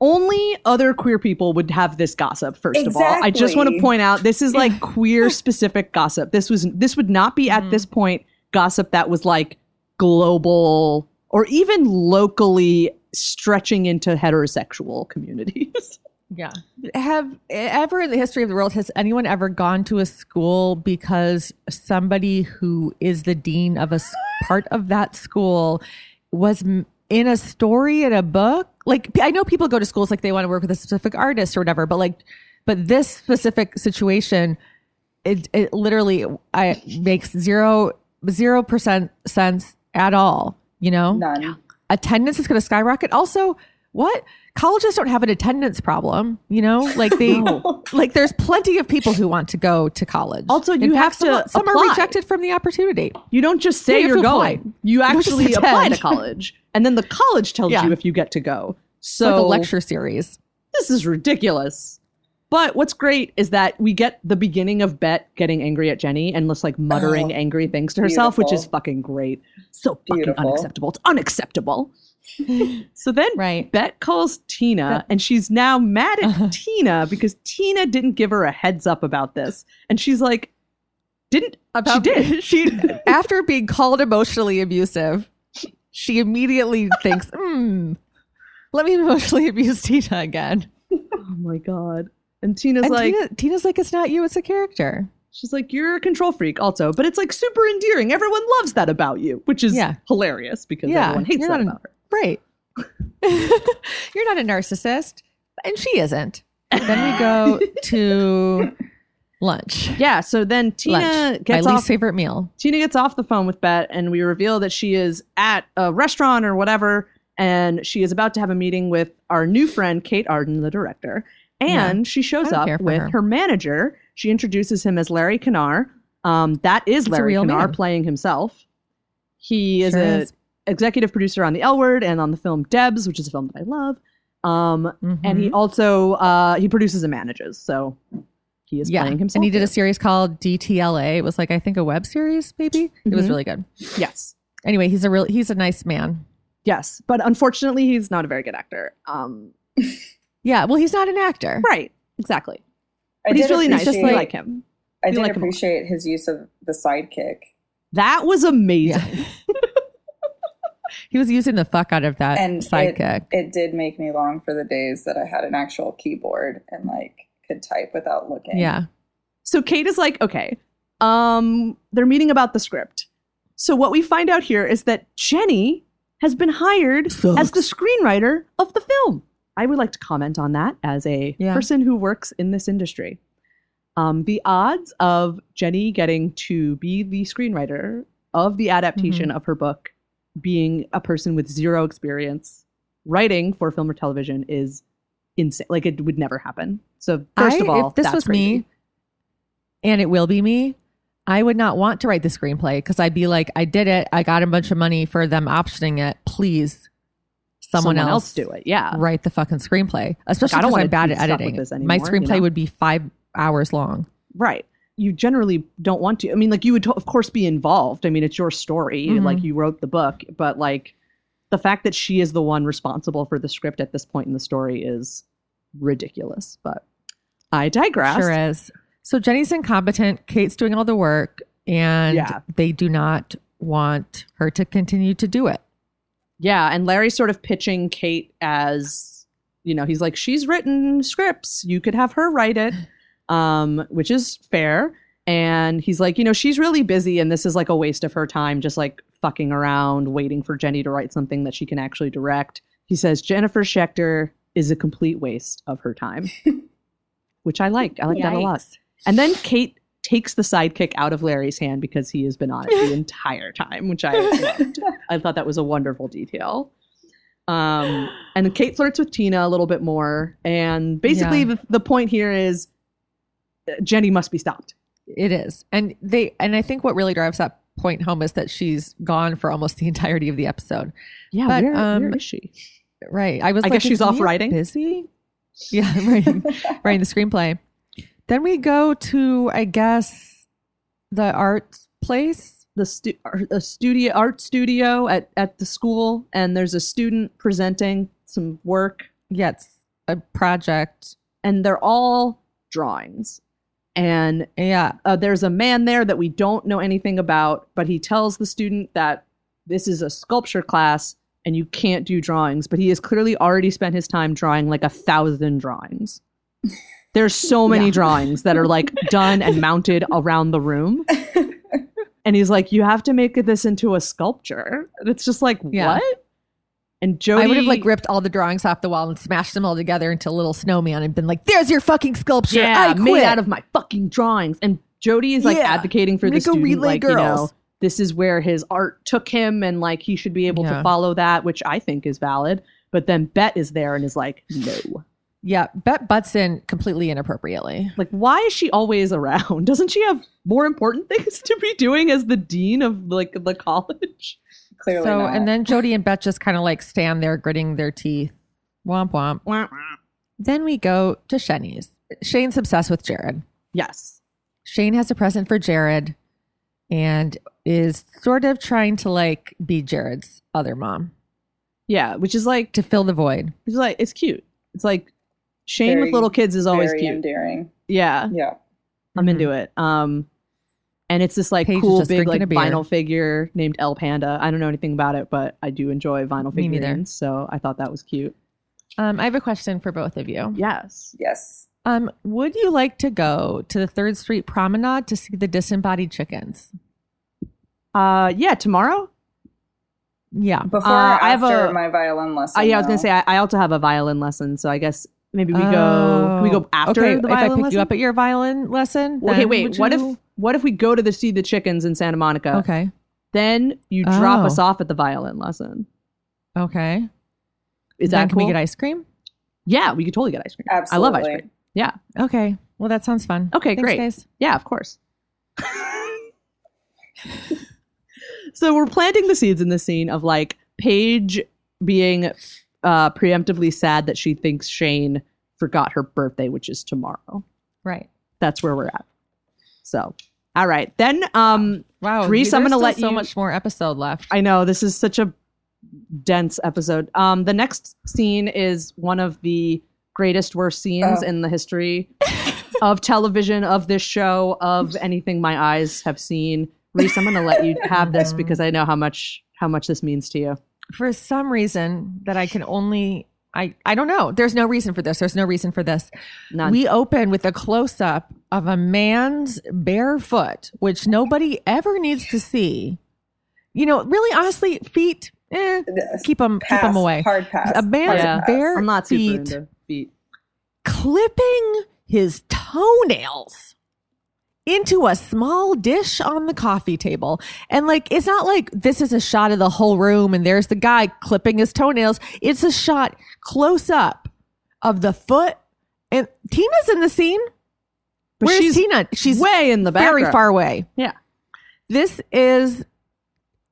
Only other queer people would have this gossip. First of all, I just want to point out this is like queer specific gossip. This was this would not be at mm-hmm. this point gossip that was like global or even locally stretching into heterosexual communities. Yeah. Have ever in the history of the world has anyone ever gone to a school because somebody who is the dean of a part of that school was in a story in a book? Like I know people go to schools like they want to work with a specific artist or whatever, but like but this specific situation it it literally I makes zero zero percent sense at all, you know? None. attendance is going to skyrocket. Also, what colleges don't have an attendance problem, you know? Like they, like there's plenty of people who want to go to college. Also, In you fact, have to some, some are rejected from the opportunity. You don't just say Yeah, you you're to apply. going. You actually apply to college, and then the college tells Yeah. you if you get to go. So like a lecture series. this is ridiculous. But what's great is that we get the beginning of Bette getting angry at Jenny and just like muttering Oh, angry things to herself, which is fucking great. So fucking Beautiful. unacceptable. It's unacceptable. so then Right. Bette calls Tina and she's now mad at Uh-huh. Tina because Tina didn't give her a heads up about this. And she's like, didn't she did. she after being called emotionally abusive, she immediately thinks, hmm, let me emotionally abuse Tina again. Oh my god. And Tina's And like Tina, Tina's like, it's not you, it's a character. She's like, you're a control freak, also, but it's like super endearing. Everyone loves that about you, which is Yeah. hilarious because Yeah, everyone hates you're that about her. Right. You're not a narcissist, and she isn't. Then we go to lunch. Yeah, so then Tina lunch. gets My off. least favorite meal. Tina gets off the phone with Bette, and we reveal that she is at a restaurant or whatever, and she is about to have a meeting with our new friend Kate Arden, the director. And Yeah. she shows up with her. her. manager. She introduces him as Larry Kennar. Um, that is Larry Kennar man. playing himself. He is Sure a is. Executive producer on The L Word and on the film Debs, which is a film that I love. Um, and he Mhm. also uh, he produces and manages, so he is playing himself. and he did a series called DTLA. It was like I think a web series, maybe. It was Mhm. really good. yes, Anyway, he's a real he's a nice man. yes, but unfortunately, he's not a very good actor. Um, Yeah, well, he's not an actor. right, exactly. I But he's really nice. appreciate- We like him. I We did like him a lot. appreciate his use of the sidekick. That was amazing. He was using the fuck out of that and sidekick. It, it did make me long for the days that I had an actual keyboard and like could type without looking. yeah. So Kate is like, okay, um, they're meeting about the script. So what we find out here is that Jenny has been hired Sucks. as the screenwriter of the film. I would like to comment on that as a Yeah. person who works in this industry. Um, the odds of Jenny getting to be the screenwriter of the adaptation Mm-hmm. of her book being a person with zero experience writing for film or television is insane. Like it would never happen. So first I- of all, if this was crazy. me, and it will be me, I would not want to write the screenplay because I'd be like, I did it. I got a bunch of money for them optioning it. Please, someone, Someone else, else do it. Yeah. write the fucking screenplay. Especially I don't wanna I'm bad at editing. My anymore, you screenplay know? would be five hours long. Right. You generally don't want to. I mean, like you would, of course, be involved. I mean, it's your story. Mhm. Like you wrote the book, but like the fact that she is the one responsible for the script at this point in the story is ridiculous. But I digress. Sure is. So Jenny's incompetent. Kate's doing all the work, and Yeah. they do not want her to continue to do it. Yeah, and Larry's sort of pitching Kate as, you know, he's like, she's written scripts. You could have her write it, um, which is fair. And he's like, you know, she's really busy and this is like a waste of her time, just like fucking around, waiting for Jenny to write something that she can actually direct. He says, Jennifer Schecter is a complete waste of her time, which I like. I like that a lot. And then Kate takes the sidekick out of Larry's hand because he has been on it the entire time, which I loved. I thought that was a wonderful detail. Um, and Kate flirts with Tina a little bit more. And basically, Yeah. the, the point here is Jenny must be stopped. It is. And they and I think what really drives that point home is that she's gone for almost the entirety of the episode. Yeah, But, where, um, where is she? Right. I was I like, guess she's off writing? Busy? Yeah, writing writing the screenplay. Then we go to, I guess, the art place. The stu- a studio art studio at, at the school, and there's a student presenting some work, Yeah, it's a project. and they're all drawings. And Yeah. uh, there's a man there that we don't know anything about, but he tells the student that this is a sculpture class and you can't do drawings. But he has clearly already spent his time drawing like a thousand drawings. There's so many Yeah. drawings that are like done and mounted around the room. And he's like, You have to make this into a sculpture. And it's just like, Yeah. What? And Jodi I would have like ripped all the drawings off the wall and smashed them all together into a little snowman and been like, "There's your fucking sculpture. yeah, I quit." made out of my fucking drawings. And Jodi is like Yeah. advocating for a student, relay like you know, this is where his art took him, and like he should be able to follow that, which I think is valid. But then Bette is there and is like, no. Yeah, Bette butts in completely inappropriately. Like, why is she always around? Doesn't she have more important things to be doing as the dean of like the college? Clearly so, not. and then Jodi and Bette just kind of like stand there gritting their teeth. Womp womp. Then we go to Shenny's. Shane's obsessed with Jared. Yes. Shane has a present for Jared and is sort of trying to like be Jared's other mom Yeah, which is like, to fill the void. it's like it's cute. It's like Shane Very- with little kids is always very cute. endearing. Yeah, Yeah. I'm into it. Um, and it's this like Paige cool big like vinyl figure named El Panda. I don't know anything about it, but I do enjoy vinyl Me neither. figurines, so I thought that was cute. Um, I have a question for both of you. Yes. Yes. Um, would you like to go to the Third Street Promenade to see the disembodied chickens? Uh, yeah. Tomorrow. Yeah. Before Uh, or I have after a- my violin lesson. Uh, yeah, I was gonna say I, I also have a violin lesson, so I guess maybe we go. Can we go Oh, after okay, the if I violin pick lesson? you up at your violin lesson. okay, wait. would What you- if what if we go to the see the chickens in Santa Monica? Okay. Then you drop Oh. us off at the violin lesson. Okay. Is then that can cool? we get ice cream? yeah, we could totally get ice cream. I love ice Absolutely. cream. Yeah. Okay. Well, that sounds fun. Okay, Thanks, great. guys. Yeah, of course. so we're planting the seeds in the scene of like Paige being uh, preemptively sad that she thinks Shane forgot her birthday, which is tomorrow. Right. That's where we're at. So, all right, then. Um, Wow. Reese, I'm gonna still let so you- much more episode left. I know this is such a dense episode. Um, the next scene is one of the greatest worst scenes Oh. in the history of television, of this show, of anything my eyes have seen. Reese, I'm going to let you have this because I know how much how much this means to you. for some reason that I can only I I don't know. There's no reason for this. There's no reason for this. None. We open with a close up of a man's bare foot, which nobody ever needs to see. You know, really, honestly, feet. Eh, keep them keep Pass. them away. Hard pass. A man's Yeah. bare I'm not feet feet. clipping his toenails into a small dish on the coffee table. And like, it's not like this is a shot of the whole room and there's the guy clipping his toenails. It's a shot close up of the foot. And Tina's in the scene. Where's she's Tina? She's way in the back. very far away. Yeah. This is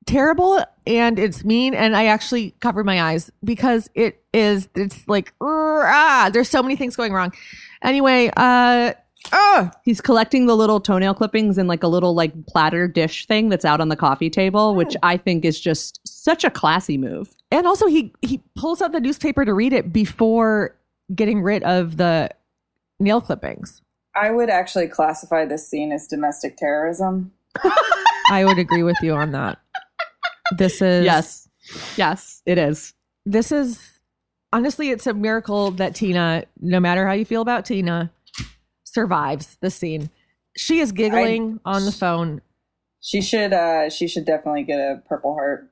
terrible and it's mean and I actually covered my eyes because it is it's like ah there's so many things going wrong. Anyway, uh oh He's collecting the little toenail clippings in like a little like platter dish thing that's out on the coffee table, which ah. I think is just such a classy move. and also he he pulls out the newspaper to read it before getting rid of the nail clippings. I would actually classify this scene as domestic terrorism. I would agree with you on that. This is Yes. Yes, it is. this is honestly it's a miracle that tina no matter how you feel about tina survives the scene She is giggling on the phone. She should uh she should definitely get a purple heart.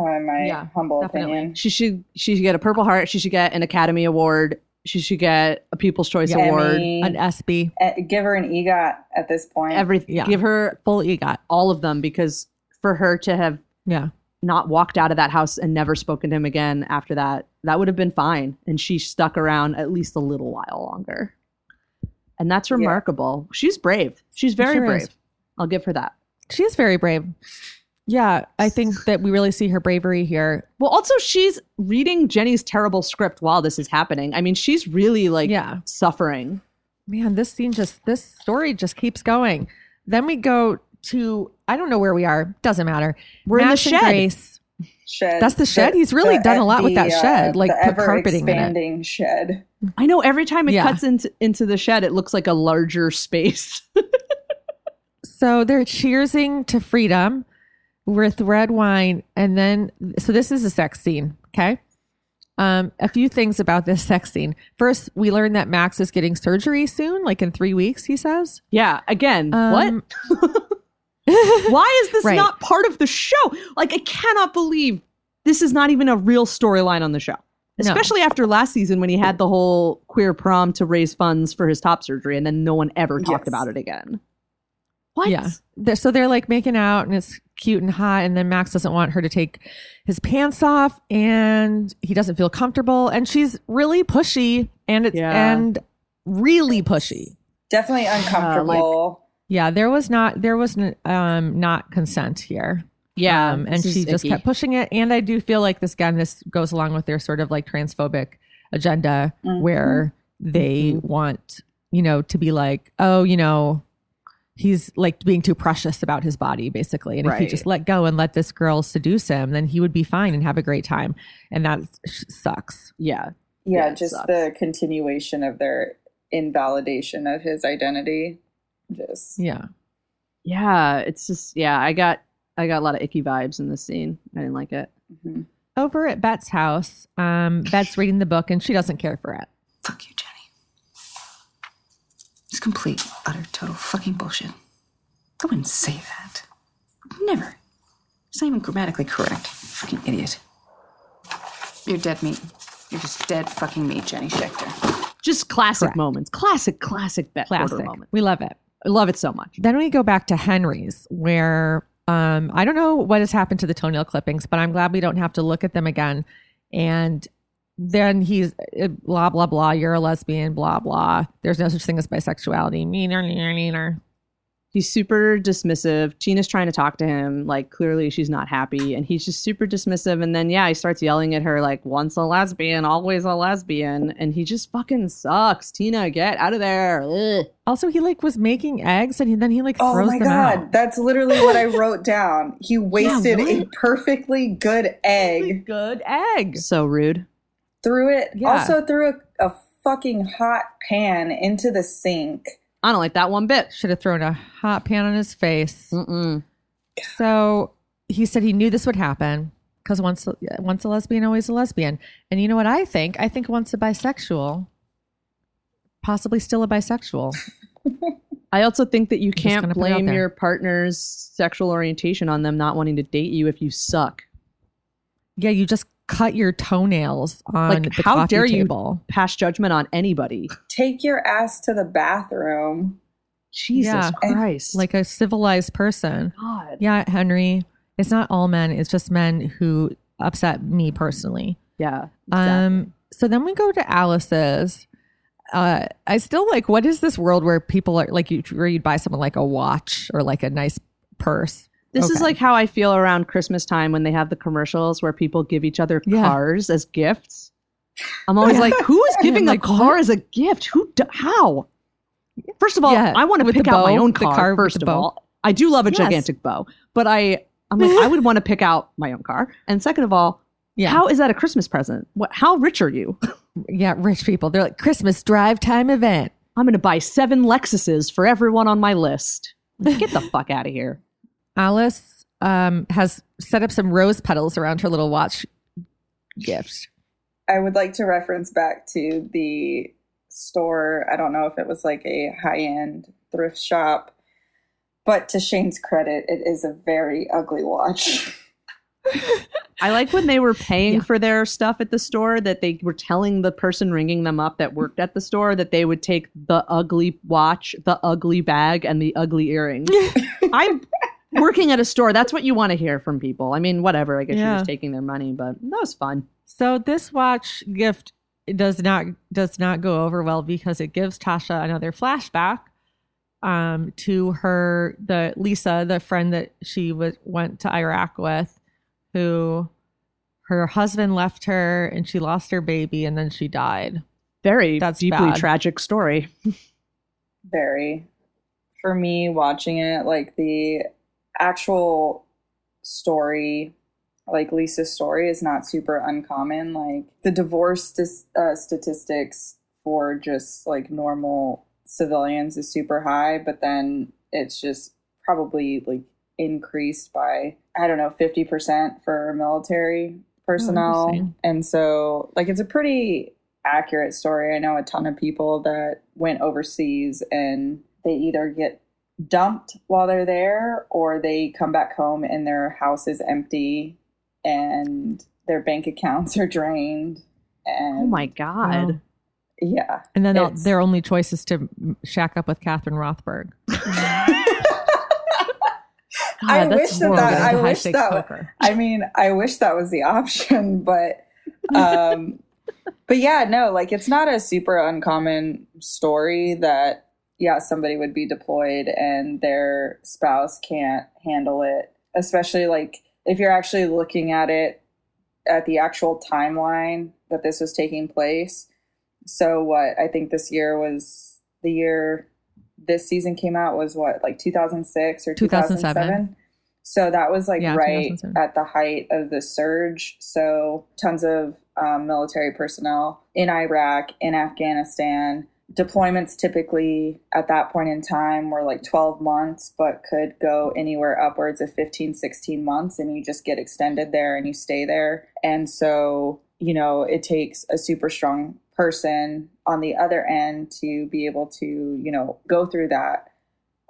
Uh, in my Yeah, humble definitely. opinion. She should she should get a Purple Heart. She should get an Academy Award. She should get a People's Choice Yeah. Award. Emmy, An SB, eh, give her an EGOT at this point. Every Yeah. give her full EGOT. all of them because for her to have Yeah. not walked out of that house and never spoken to him again after that, that would have been fine. And she stuck around at least a little while longer. And that's remarkable. She's brave. She's very Sure brave. is. I'll give her that. She is very brave. Yeah, I think that we really see her bravery here. Well, also she's reading Jenny's terrible script while this is happening. I mean, she's really like Yeah. suffering. Man, this scene just this story just keeps going. Then we go to I don't know where we are. Doesn't matter. We're in the shed. Grace. Shed. That's the shed? He's really done a lot with that shed, like, the put ever carpeting in it. expanding shed. I know every time it Yeah. cuts into into the shed, it looks like a larger space. So they're cheersing to freedom with red wine. And then, so this is a sex scene. Okay. Um, a few things about this sex scene. First, we learn that Max is getting surgery soon, like in three weeks, he says. yeah, again, Um, what? Why is this Right. not part of the show? Like, I cannot believe this is not even a real storyline on the show. No. Especially after last season when he had the whole queer prom to raise funds for his top surgery and then no one ever talked Yes. about it again. What? Yeah. They're, so they're like making out and it's cute and hot. And then Max doesn't want her to take his pants off and he doesn't feel comfortable. And she's really pushy and it's, Yeah. and really pushy. Definitely uh, uncomfortable. Yeah. There was not, there was um, not consent here. Yeah. Um, and she just icky. kept pushing it. And I do feel like this, again, this goes along with their sort of like transphobic agenda Mhm. where they Mhm. want, you know, to be like, oh, you know, he's like being too precious about his body, basically. And if he just let go and let this girl seduce him, then he would be fine and have a great time. And that sucks. Yeah. Yeah, Yeah, just sucks. the continuation of their invalidation of his identity. Just Yeah. Yeah. It's just, yeah, I got, I got a lot of icky vibes in this scene. I didn't like it. mhm. Over at Bette's house, um, Bette's reading the book and she doesn't care for it. Fuck you, Jenny. It's complete, utter, total fucking bullshit. I wouldn't say that. Never. It's not even grammatically correct. Fucking idiot. You're dead meat. You're just dead fucking meat, Jenny Schecter. Just classic Correct. moments. Classic, classic Bette Porter Classic. moment. We love it. Love it so much. Then we go back to Henry's, where um, I don't know what has happened to the toenail clippings, but I'm glad we don't have to look at them again. And then he's uh, blah blah blah. You're a lesbian. Blah blah. There's no such thing as bisexuality. Meaner, meaner, meaner. He's super dismissive. Tina's trying to talk to him. Like, clearly she's not happy. And he's just super dismissive. And then, yeah, he starts yelling at her, like, once a lesbian, always a lesbian. And he just fucking sucks. Tina, get out of there. Ugh. Also, he like was making eggs, and he, then he like oh throws Oh my them god, out. that's literally what I wrote down. He wasted a perfectly good egg, Good egg. So rude. threw it, Yeah. also threw a, a fucking hot pan into the sink. I don't like that one bit. Should have thrown a hot pan on his face. Mm-mm. So he said he knew this would happen because once once a lesbian, always a lesbian. And you know what I think? I think once a bisexual, possibly still a bisexual. I also think that you can't gonna put it out blame your partner's sexual orientation on them not wanting to date you if you suck. Yeah, you just cut your toenails on Like, the how coffee dare you pass judgment on anybody? Take your ass to the bathroom. Jesus Yeah. Christ. like a civilized person. God. Yeah, Henry. It's not all men. It's just men who upset me personally. Yeah. Um. So then we go to Alice's. Uh, I still like. What is this world where people are like you? Where you'd buy someone like a watch or like a nice purse. This is like how I feel around Christmas time when they have the commercials where people give each other Yeah. cars as gifts. I'm always like, who is giving like, a car what? as a gift? Who? Do- how? First of all, Yeah, I want to pick out my bow, own the car. car first of bow. all, I do love a Yes. gigantic bow, but I, I'm like, I would want to pick out my own car. And second of all, Yeah. how is that a Christmas present? What? How rich are you? Yeah, rich people. They're like Christmas drive time event. I'm going to buy seven Lexuses for everyone on my list. Get the fuck out of here. Alice um, has set up some rose petals around her little watch gift. I would like to reference back to the store. I don't know if it was like a high end thrift shop. But to Shane's credit, it is a very ugly watch. I like when they were paying Yeah. for their stuff at the store that they were telling the person ringing them up that worked at the store that they would take the ugly watch, the ugly bag, and the ugly earrings. I'm working at a store. That's what you want to hear from people. I mean, whatever. I guess you're just taking their money, but that was fun. So this watch gift does not does not go over well because it gives Tasha another flashback um to her the Lisa, the friend that she was went to Iraq with, who her husband left her and she lost her baby and then she died. Very That's deeply bad. tragic story. very. For me, watching it, like the actual story, like Lisa's story, is not super uncommon. Like the divorce stis- uh, statistics for just like normal civilians is super high, but then it's just probably like increased by, I don't know, 50% for military personnel. interesting. and so, like, it's a pretty accurate story. I know a ton of people that went overseas and they either get dumped while they're there or they come back home and their house is empty and their bank accounts are drained. And Oh my god. Wow. yeah. And then their only choice is to shack up with Catherine Rothberg. I God, that's wish that, that I wish that poker. I mean, I wish that was the option, but um but yeah, no, like it's not a super uncommon story that yeah, somebody would be deployed and their spouse can't handle it, especially like if you're actually looking at it at the actual timeline that this was taking place. So what I think this year was the year this season came out was what like 2006 or 2007. 2007 so that was like Yeah, right at the height of the surge so tons of um, military personnel in iraq in afghanistan deployments typically at that point in time were like 12 months but could go anywhere upwards of 15 16 months and you just get extended there and you stay there and so you know it takes a super strong person on the other end to be able to you know go through that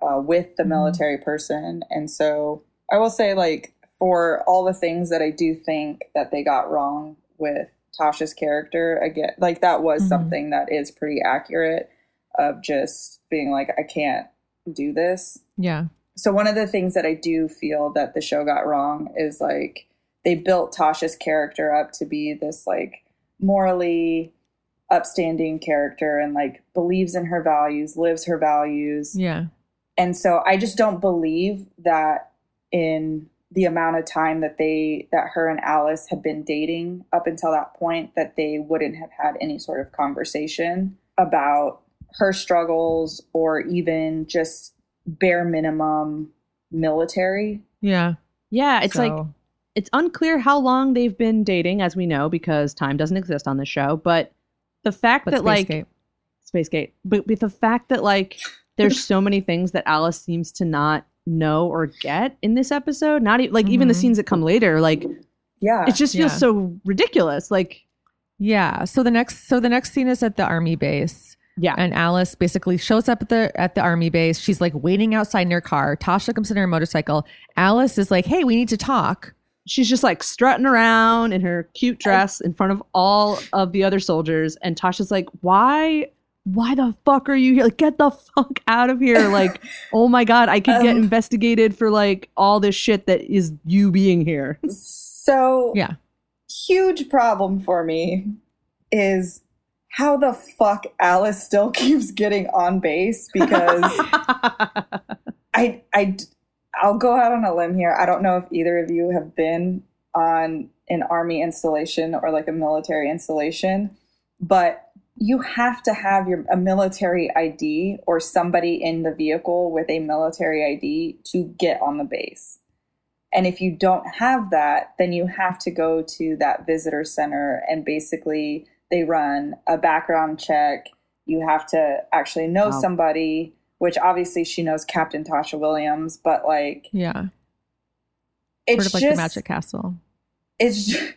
uh, with the Mhm. military person and so i will say like for all the things that i do think that they got wrong with tasha's character again like that was Mhm. something that is pretty accurate of just being like i can't do this Yeah. so one of the things that I do feel that the show got wrong is like they built Tasha's character up to be this like morally upstanding character and like believes in her values, lives her values. Yeah. And so I just don't believe that in the amount of time that they that her and Alice had been dating up until that point that they wouldn't have had any sort of conversation about her struggles or even just bare minimum military. Yeah. Yeah, it's like it's unclear how long they've been dating, as we know, because time doesn't exist on the show. But the fact but that like Spacegate. Spacegate, but with the fact that like there's so many things that Alice seems to not know or get in this episode. Not e- like even the Mhm. scenes that come later, like Yeah. it just feels Yeah. so ridiculous. Like Yeah. So the next so the next scene is at the army base. yeah, And Alice basically shows up at the at the army base. She's like waiting outside in her car. Tasha comes in her motorcycle. Alice is like, "Hey, we need to talk." she's just like strutting around in her cute dress in front of all of the other soldiers, and Tasha's like, "Why?" Why the fuck are you here? Like, get the fuck out of here! Like, oh my god, I could get Um, investigated for like all this shit that is you being here. so Yeah. huge problem for me is how the fuck Alice still keeps getting on base because I I I'll go out on a limb here. I don't know if either of you have been on an army installation or like a military installation, but you have to have your a military ID or somebody in the vehicle with a military ID to get on the base. And if you don't have that, then you have to go to that visitor center and basically they run a background check. You have to actually know Wow. somebody, which obviously she knows Captain Tasha Williams, but like Yeah. it's sort of like just the Magic Castle. it's ju-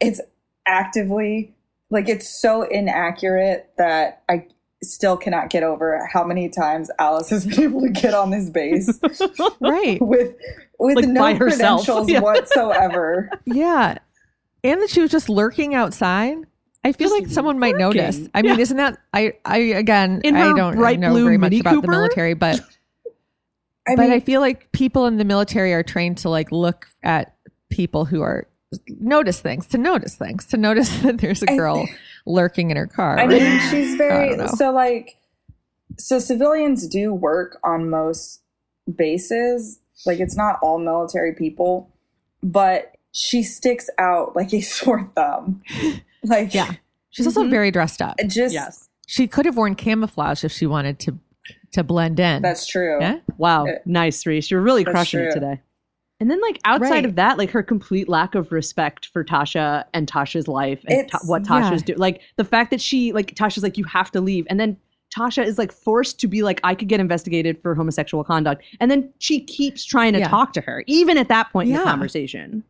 it's actively like it's so inaccurate that I still cannot get over how many times Alice has been able to get on this base right. with with Like, no by credentials Yeah. whatsoever. Yeah. And that she was just lurking outside. I feel Just like someone might notice. I mean, Yeah. isn't that I I again In I don't bright know blue very much Mini about the military, but I but mean, I feel like people in the military are trained to like look at people who are notice things, to notice things, to notice that there's a girl lurking in her car. I mean, she's very so like so civilians do work on most bases. Like it's not all military people, but she sticks out like a sore thumb. Like Yeah. She's also Mhm. very dressed up. just Yes. She could have worn camouflage if she wanted to to blend in. that's true. yeah. Wow. Uh, nice, Reese. You're really that's crushing it today. And then, like, outside Right. of that, like her complete lack of respect for Tasha and Tasha's life and Ta- what yeah. Tasha's do. Like, the fact that she, like, Tasha's like, you have to leave. And then Tasha is, like, forced to be like, I could get investigated for homosexual conduct. And then she keeps trying to Yeah. talk to her, even at that point in the conversation.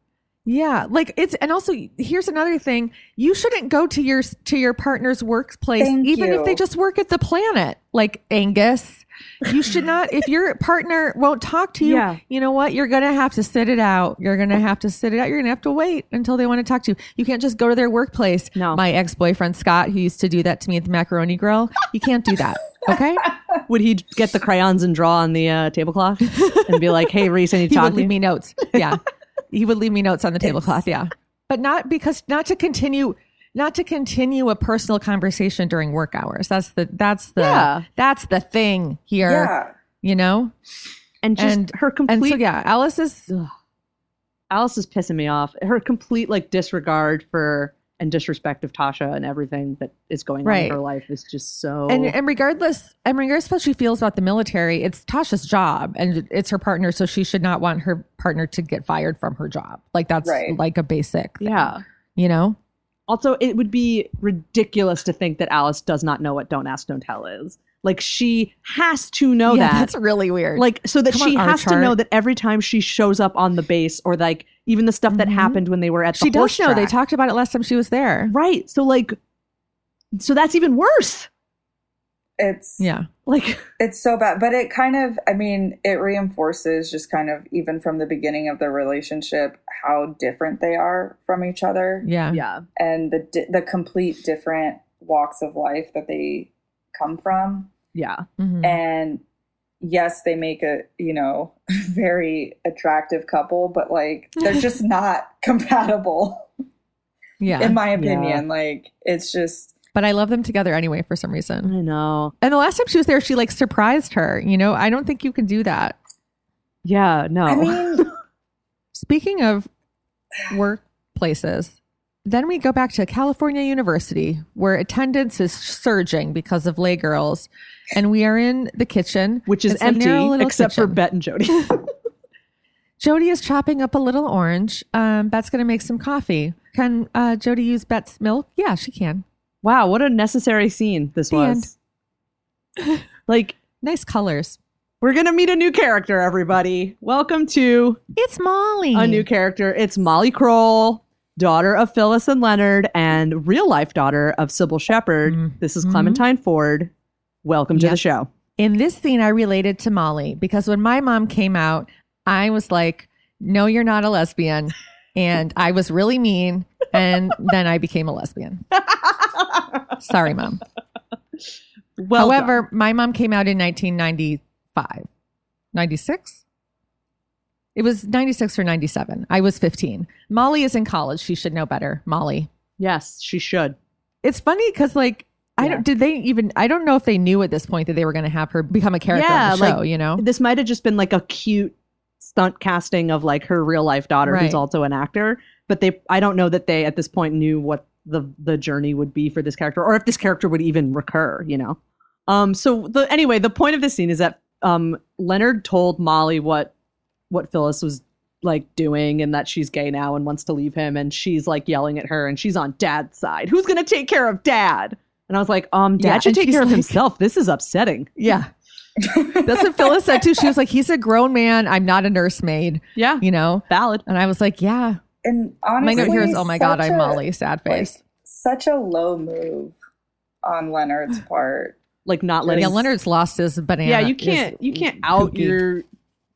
Yeah, like it's and also here's another thing. You shouldn't go to your to your partner's workplace Thank even if they just work at the planet. Like Angus, you should not if your partner won't talk to you, Yeah. you know what? You're going to have to sit it out. You're going to have to sit it out. You're going to have to wait until they want to talk to you. You can't just go to their workplace. No. My ex-boyfriend Scott who used to do that to me at the macaroni grill, you can't do that. Okay? Would he get the crayons and draw on the uh, tablecloth and be like, hey, Reese, I need to he talk would to leave you? me notes. Yeah. he would leave me notes on the tablecloth. Yeah. But not because, not to continue, not to continue a personal conversation during work hours. That's the, that's the, Yeah. that's the thing here, Yeah. you know? And just And- her complete And so, yeah, Alice is, Alice is pissing me off. Her complete like disregard for and disrespect of Tasha and everything that is going on in her life is just so. and, and regardless, and regardless of how she feels about the military, it's Tasha's job and it's her partner. So she should not want her partner to get fired from her job. Like that's Right. like a basic, thing, yeah. you know? Also, it would be ridiculous to think that Alice does not know what "Don't Ask, Don't Tell" is. Like she has to know yeah, that. that's really weird. like so that Come she on, has to know that every time she shows up on the base or like even the stuff that Mhm. happened when they were at the she does know. They talked about it last time she was there. right so like so that's even worse It's Yeah. like it's so bad, but it kind of I mean, it reinforces just kind of even from the beginning of the relationship how different they are from each other Yeah. yeah and the the complete different walks of life that they come from. yeah Mhm. And yes, they make a, you know, very attractive couple, but like they're just not compatible Yeah. in my opinion. Like it's just but I love them together anyway for some reason. i know And the last time she was there, she like surprised her. You know, I don't think you can do that. yeah no I mean, Speaking of workplaces, then we go back to California University where attendance is surging because of Lez Girls. And we are in the kitchen, which is It's a narrow empty little except for. Bette and Jodi. Jodi is chopping up a little orange. Um, Bette's going to make some coffee. Can uh, Jodi use Bette's milk? Yeah, she can. Wow, what a necessary scene this The was. like Nice colors. we're gonna meet a new character, everybody. Welcome to It's Molly. a new character. It's Molly Kroll, daughter of Phyllis and Leonard, and real life daughter of Cybill Shepherd. Mhm. This is Clementine Ford. Welcome to Yep. the show. In this scene, I related to Molly because when my mom came out, I was like, no, you're not a lesbian. And I was really mean. And then I became a lesbian. Sorry, mom. Well, However, my mom came out in 1995, 96. It was 96 or 97. I was 15. Molly is in college. She should know better. Molly. yes, she should. It's funny because, like, I Yeah. don't, did they even, I don't know if they knew at this point that they were going to have her become a character Yeah, on the show, like, you know? This might have just been like a cute stunt casting of like her real life daughter, who's also an actor. But they, I don't know that they at this point knew what the the journey would be for this character, or if this character would even recur. You know. Um. So the anyway, the point of this scene is that um Leonard told Molly what what Phyllis was like doing and that she's gay now and wants to leave him and she's like yelling at her and she's on dad's side. Who's to take care of dad? And I was like, um dad Yeah, should take care of himself. This is upsetting. Yeah. That's what Phyllis said too. She was like, he's a grown man. I'm not a nursemaid, Yeah. you know? Valid. And I was like, yeah. and My note here is, oh my God, such I'm Molly. Sad like, face. such a low move on Leonard's part. like not letting yeah, Leonard's lost his banana. yeah you can't you can't out kooky. your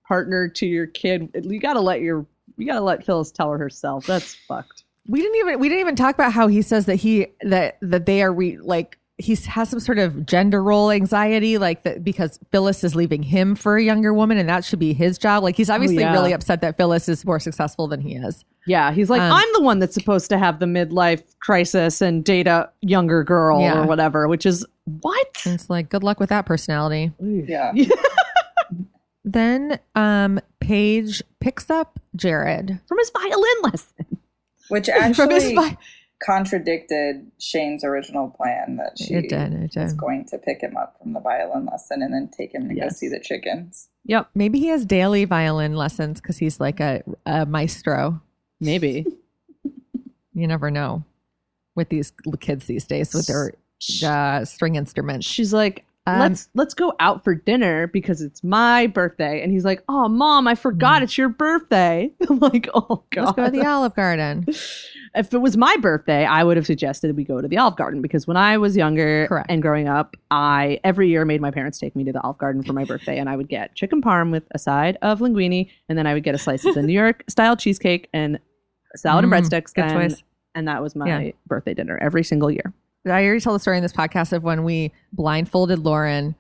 partner to your kid you gotta let your you gotta let phyllis tell her herself that's fucked We didn't even we didn't even talk about how he says that he that that they are re, like he has some sort of gender role anxiety, like that because Phyllis is leaving him for a younger woman, and that should be his job. Like he's obviously yeah. really upset that Phyllis is more successful than he is. yeah he's like Um, i'm the one that's supposed to have the midlife crisis and date a younger girl Yeah. or whatever which is what And it's like good luck with that personality. Yeah. Then um Paige picks up Jared from his violin lesson Which from his actually vi- contradicted Shane's original plan that she It did, it was going to pick him up from the violin lesson and then take him to go see the chickens. yep Maybe he has daily violin lessons because he's like a, a maestro. maybe You never know with these kids these days with their uh, string instruments. she's like Um, let's let's go out for dinner because it's my birthday and he's like oh mom i forgot it's your birthday i'm like oh god Mm. Let's go to the Olive Garden. if it was my birthday i would have suggested we go to the olive garden because when i was younger Correct. and growing up i every year made my parents take me to the olive garden for my birthday and i would get chicken parm with a side of linguine and then i would get a slice of the new york style cheesecake and salad and Mm, breadsticks good and, choice. and that was my Yeah. birthday dinner every single year I already told the story in this podcast of when we blindfolded Lauren,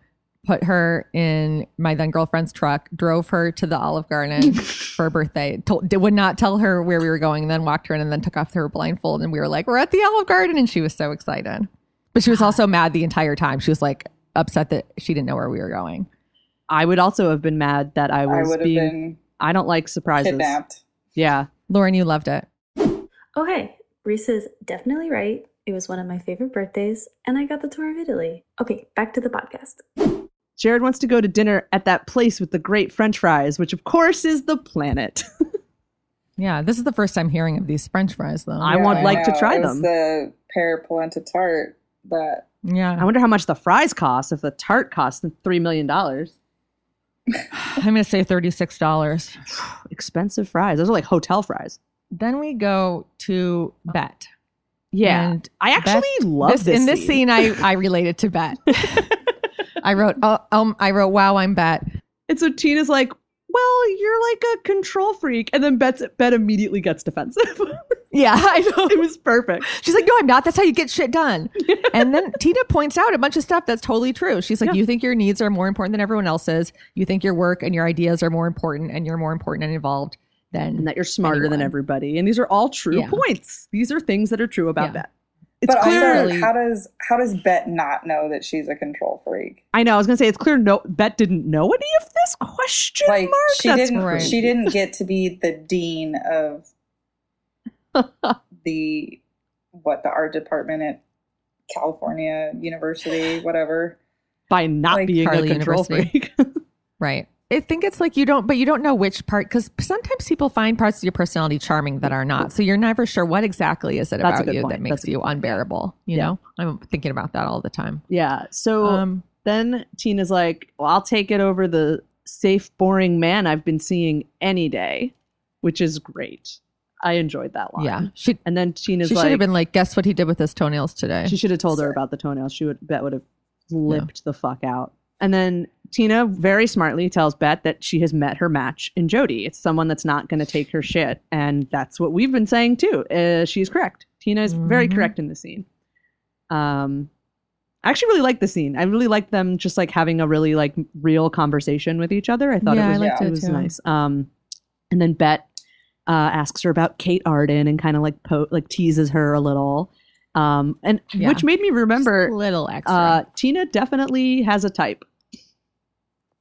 put her in my then girlfriend's truck, drove her to the Olive Garden for her birthday. Told, would not tell her where we were going, and then walked her in, and then took off her blindfold, and we were like, "We're at the Olive Garden," and she was so excited. But she was also mad the entire time. She was like upset that she didn't know where we were going. i would also have been mad that i I was would have being i don't like surprises kidnapped. yeah Lauren, you loved it. Oh, hey, Riese is definitely right. It was one of my favorite birthdays, and I got the tour of Italy. Okay, back to the podcast. Jared wants to go to dinner at that place with the great french fries, which of course is the planet. Yeah, this is the first time hearing of these French fries, though. I would like to try It was them. the pear polenta tart that yeah, I wonder how much the fries cost if the tart costs $3 million. I'm going to say thirty six dollars. Expensive fries. Those are like hotel fries. Then we go to Bette. Yeah. And I actually Beth- love this in this scene. scene. I I related to Bette. I wrote, oh, um, I wrote, wow, I'm Bette. And so Tina's like, well, you're like a control freak. And then Bette's, Bette immediately gets defensive. Yeah, I know. it was perfect. She's like, no, I'm not. That's how you get shit done. and then Tina points out a bunch of stuff that's totally true. She's like, Yeah. you think your needs are more important than everyone else's. You think your work and your ideas are more important, and you're more important and involved than And that you're smarter than everybody. And these are all true Yeah. points. These are things that are true about Yeah. Bette. It's but clearly. also, how does how does Bette not know that she's a control freak? I know. I was gonna say it's clear. No, Bette didn't know any of this question Like mark. she That's didn't right. she didn't get to be the dean of the what the art department at California University, whatever. by not Like being Carly a control University. freak. right. I think it's like you don't, but you don't know which part because sometimes people find parts of your personality charming that are not. So you're never sure what exactly is it That's about you point. that makes That's you unbearable. You Yeah. know, I'm thinking about that all the time. yeah. So Um, then Tina's like, "Well, I'll take it over the safe, boring man I've been seeing any day," which is great. I enjoyed that line. yeah, she And then Tina's she like, should have been like, guess what he did with his toenails today? She should have told her about the toenails. She would Bette would have flipped the fuck out. And then Tina very smartly tells Bette that she has met her match in Jodi. It's someone that's not going to take her shit, and that's what we've been saying too. Uh, she's correct. Tina is very Mhm. correct in the scene. Um, I actually really like the scene. I really liked them just like having a really like real conversation with each other. I thought Yeah, it was liked it it was nice. Um, and then Bette uh, asks her about Kate Arden and kind of like po- like teases her a little. Um, and Yeah. which made me remember little extra. uh, Tina definitely has a type,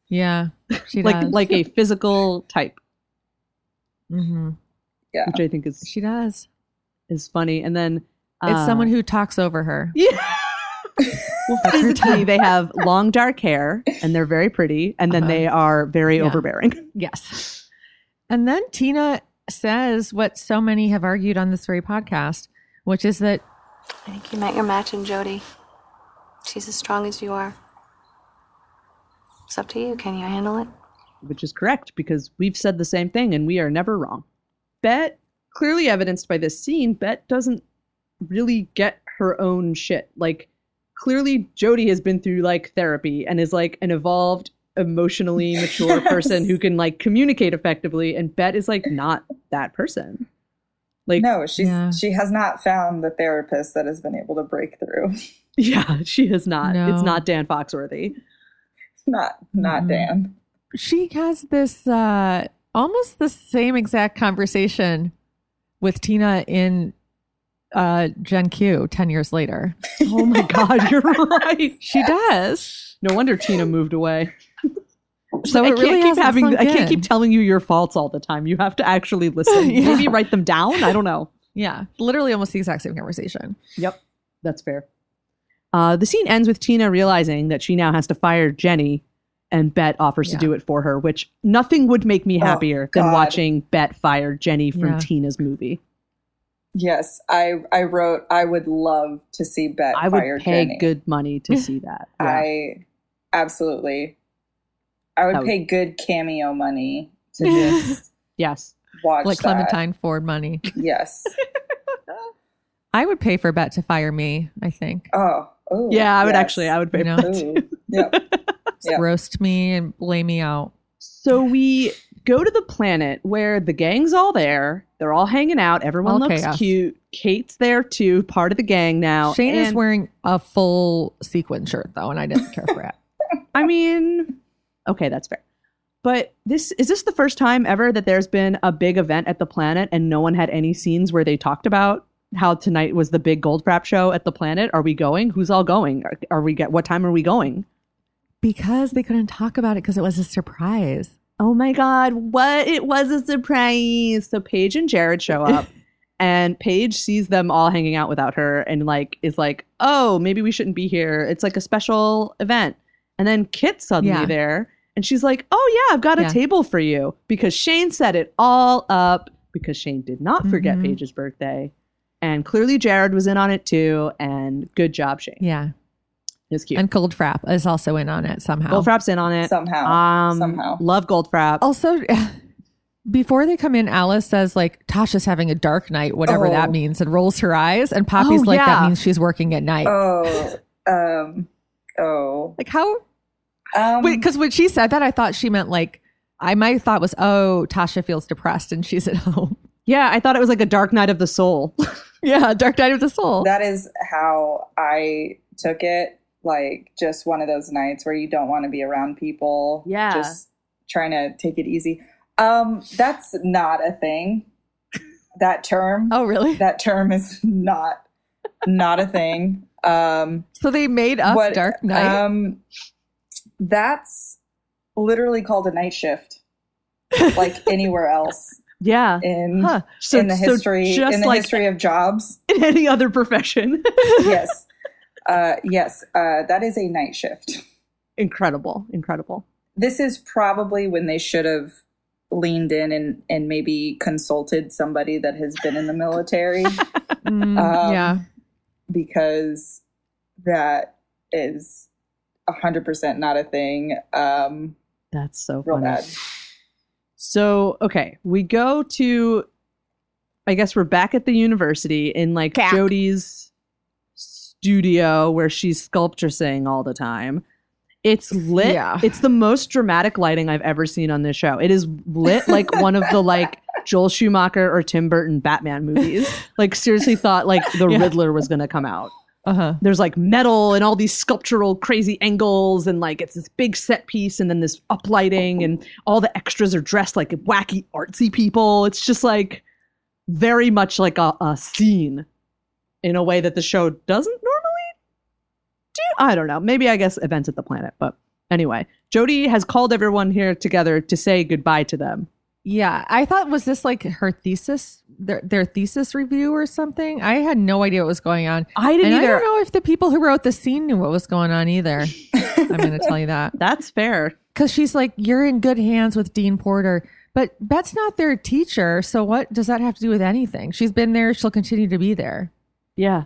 yeah, she like does. like a physical type, hmm Yeah. which I think is she does. is funny. And then It's uh, someone who talks over her. yeah. well, physically, they have long dark hair and they're very pretty, and then Uh-huh. they are very Yeah. overbearing. Yes. And then Tina says what so many have argued on this very podcast, which is that I think you met your match in Jodi. She's as strong as you are. It's up to you. Can you handle it? which is correct because we've said the same thing and we are never wrong. Bette, clearly evidenced by this scene, Bette doesn't really get her own shit. Like, clearly Jodi has been through like therapy and is like an evolved, emotionally mature Yes. person who can like communicate effectively. And Bette is like not that person. Like, no, she's Yeah. she has not found the therapist that has been able to break through. yeah, she has not. It's not Dan Foxworthy. Not not Mhm. Dan. She has this uh almost the same exact conversation with Tina in uh Gen Q 10 years later. Oh my God, you're right. She does. No wonder Tina moved away. So I it can't really keep hasn't having. I can't in. keep telling you your faults all the time. You have to actually listen. Yeah. Maybe write them down. I don't know. Yeah, literally almost the exact same conversation. Yep, that's fair. Uh, the scene ends with Tina realizing that she now has to fire Jenny, and Bette offers Yeah. to do it for her. Which nothing would make me Oh, happier than watching Bette fire Jenny from Yeah. Tina's movie. Yes, I I wrote I would love to see Bette I would pay Jenny. good money to see that. Yeah. I absolutely. I would would- pay good cameo money to just yes, watch like that. Clementine Ford money. Yes. I would pay for Bette to fire me, I think. Oh. Oh. yeah. I would yes. actually. I would pay You know? for that. Ooh. Yep. Yep. Roast me and lay me out. So we go to the planet where the gang's all there. They're all hanging out. Everyone All looks chaos. cute. Kate's there too, part of the gang now. Shane is wearing a full sequin shirt though, and I didn't care for it. I mean, okay, that's fair. But this is this the first time ever that there's been a big event at the planet and no one had any scenes where they talked about how tonight was the big gold Goldfrapp show at the planet? Are we going? Who's all going? Are, are we get what time are we going? Because they couldn't talk about it because it was a surprise. Oh my god, what it was a surprise. So Paige and Jared show up and Paige sees them all hanging out without her and like is like, "Oh, maybe we shouldn't be here. It's like a special event." And then Kit's suddenly Yeah. there and she's like, "Oh yeah, I've got a table for you." Because Shane set it all up because Shane did not forget Mhm. Paige's birthday. And clearly Jared was in on it too and good job Shane. Yeah. It was cute. And Goldfrapp is also in on it somehow. Goldfrapp's in on it. Somehow. Um, Somehow. Love Goldfrapp. Also, before they come in, Alice says like Tasha's having a dark night, whatever Oh. that means, and rolls her eyes. And Papi's Oh, like, yeah. that means she's working at night. Oh. Um. Oh. like how? Um. Because when she said that, I thought she meant like I my thought was, oh, Tasha feels depressed and she's at home. Yeah, I thought it was like a dark night of the soul. yeah, dark night of the soul. That is how I took it. Like just one of those nights where you don't want to be around people. Yeah. Just trying to take it easy. Um, that's not a thing. That term. oh, really? That term is not not a thing. Um So they made up what- dark night. Um that's literally called a night shift. like anywhere else yeah. in Huh. So, in the so history just in the like history of jobs. in any other profession. yes. Uh, yes, uh, that is a night shift. incredible, incredible. This is probably when they should have leaned in and, and maybe consulted somebody that has been in the military Mm, um, yeah. because that is 100% not a thing. Um, That's so real funny. bad. So, okay, we go to I guess we're back at the university in like Cack. Jodi's studio where she's sculpturing all the time. It's lit. Yeah. It's the most dramatic lighting I've ever seen on this show. It is lit like one of the like Joel Schumacher or Tim Burton Batman movies. Like seriously thought like the Yeah. Riddler was going to come out. Uh huh. there's like metal and all these sculptural crazy angles and like it's this big set piece and then this uplighting and all the extras are dressed like wacky artsy people. It's just like very much like a, a scene in a way that the show doesn't normally do. I don't know. Maybe i guess events at the planet but anyway. Jodi has called everyone here together to say goodbye to them Yeah, I thought was this like her thesis, their their thesis review or something. I had no idea what was going on. i didn't and I don't know if the people who wrote the scene knew what was going on either. I'm going to tell you that that's fair because she's like, "You're in good hands with Dean Porter," but Bette's not their teacher. So what does that have to do with anything? She's been there. She'll continue to be there. yeah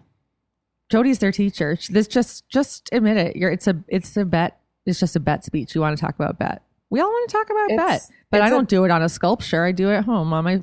Jodi's their teacher. This just just admit it. You're it's a it's a bet. It's just a Bette speech. You want to talk about Bette. We all want to talk about It's- Bette, but I don't do it on a sculpture. I do it at home on my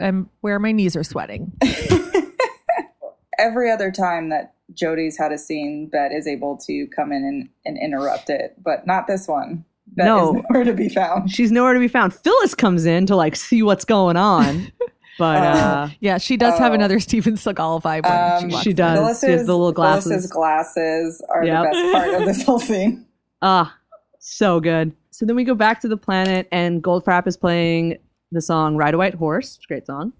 and where my knees are sweating. Every other time that Jodi's had a scene, Bette is able to come in and, and interrupt it, but not this one. Bette No. is nowhere to be found. She's nowhere to be found. Phyllis comes in to like see what's going on. But uh, yeah, she does have Oh. another Steven Seagal vibe. When Um, she, she does. Phyllis's, She has the little glasses. Phyllis's glasses are Yep. the best part of this whole scene. Ah, so good. So then we go back to the planet, and Goldfrapp is playing the song "Ride a White Horse." It's a great song.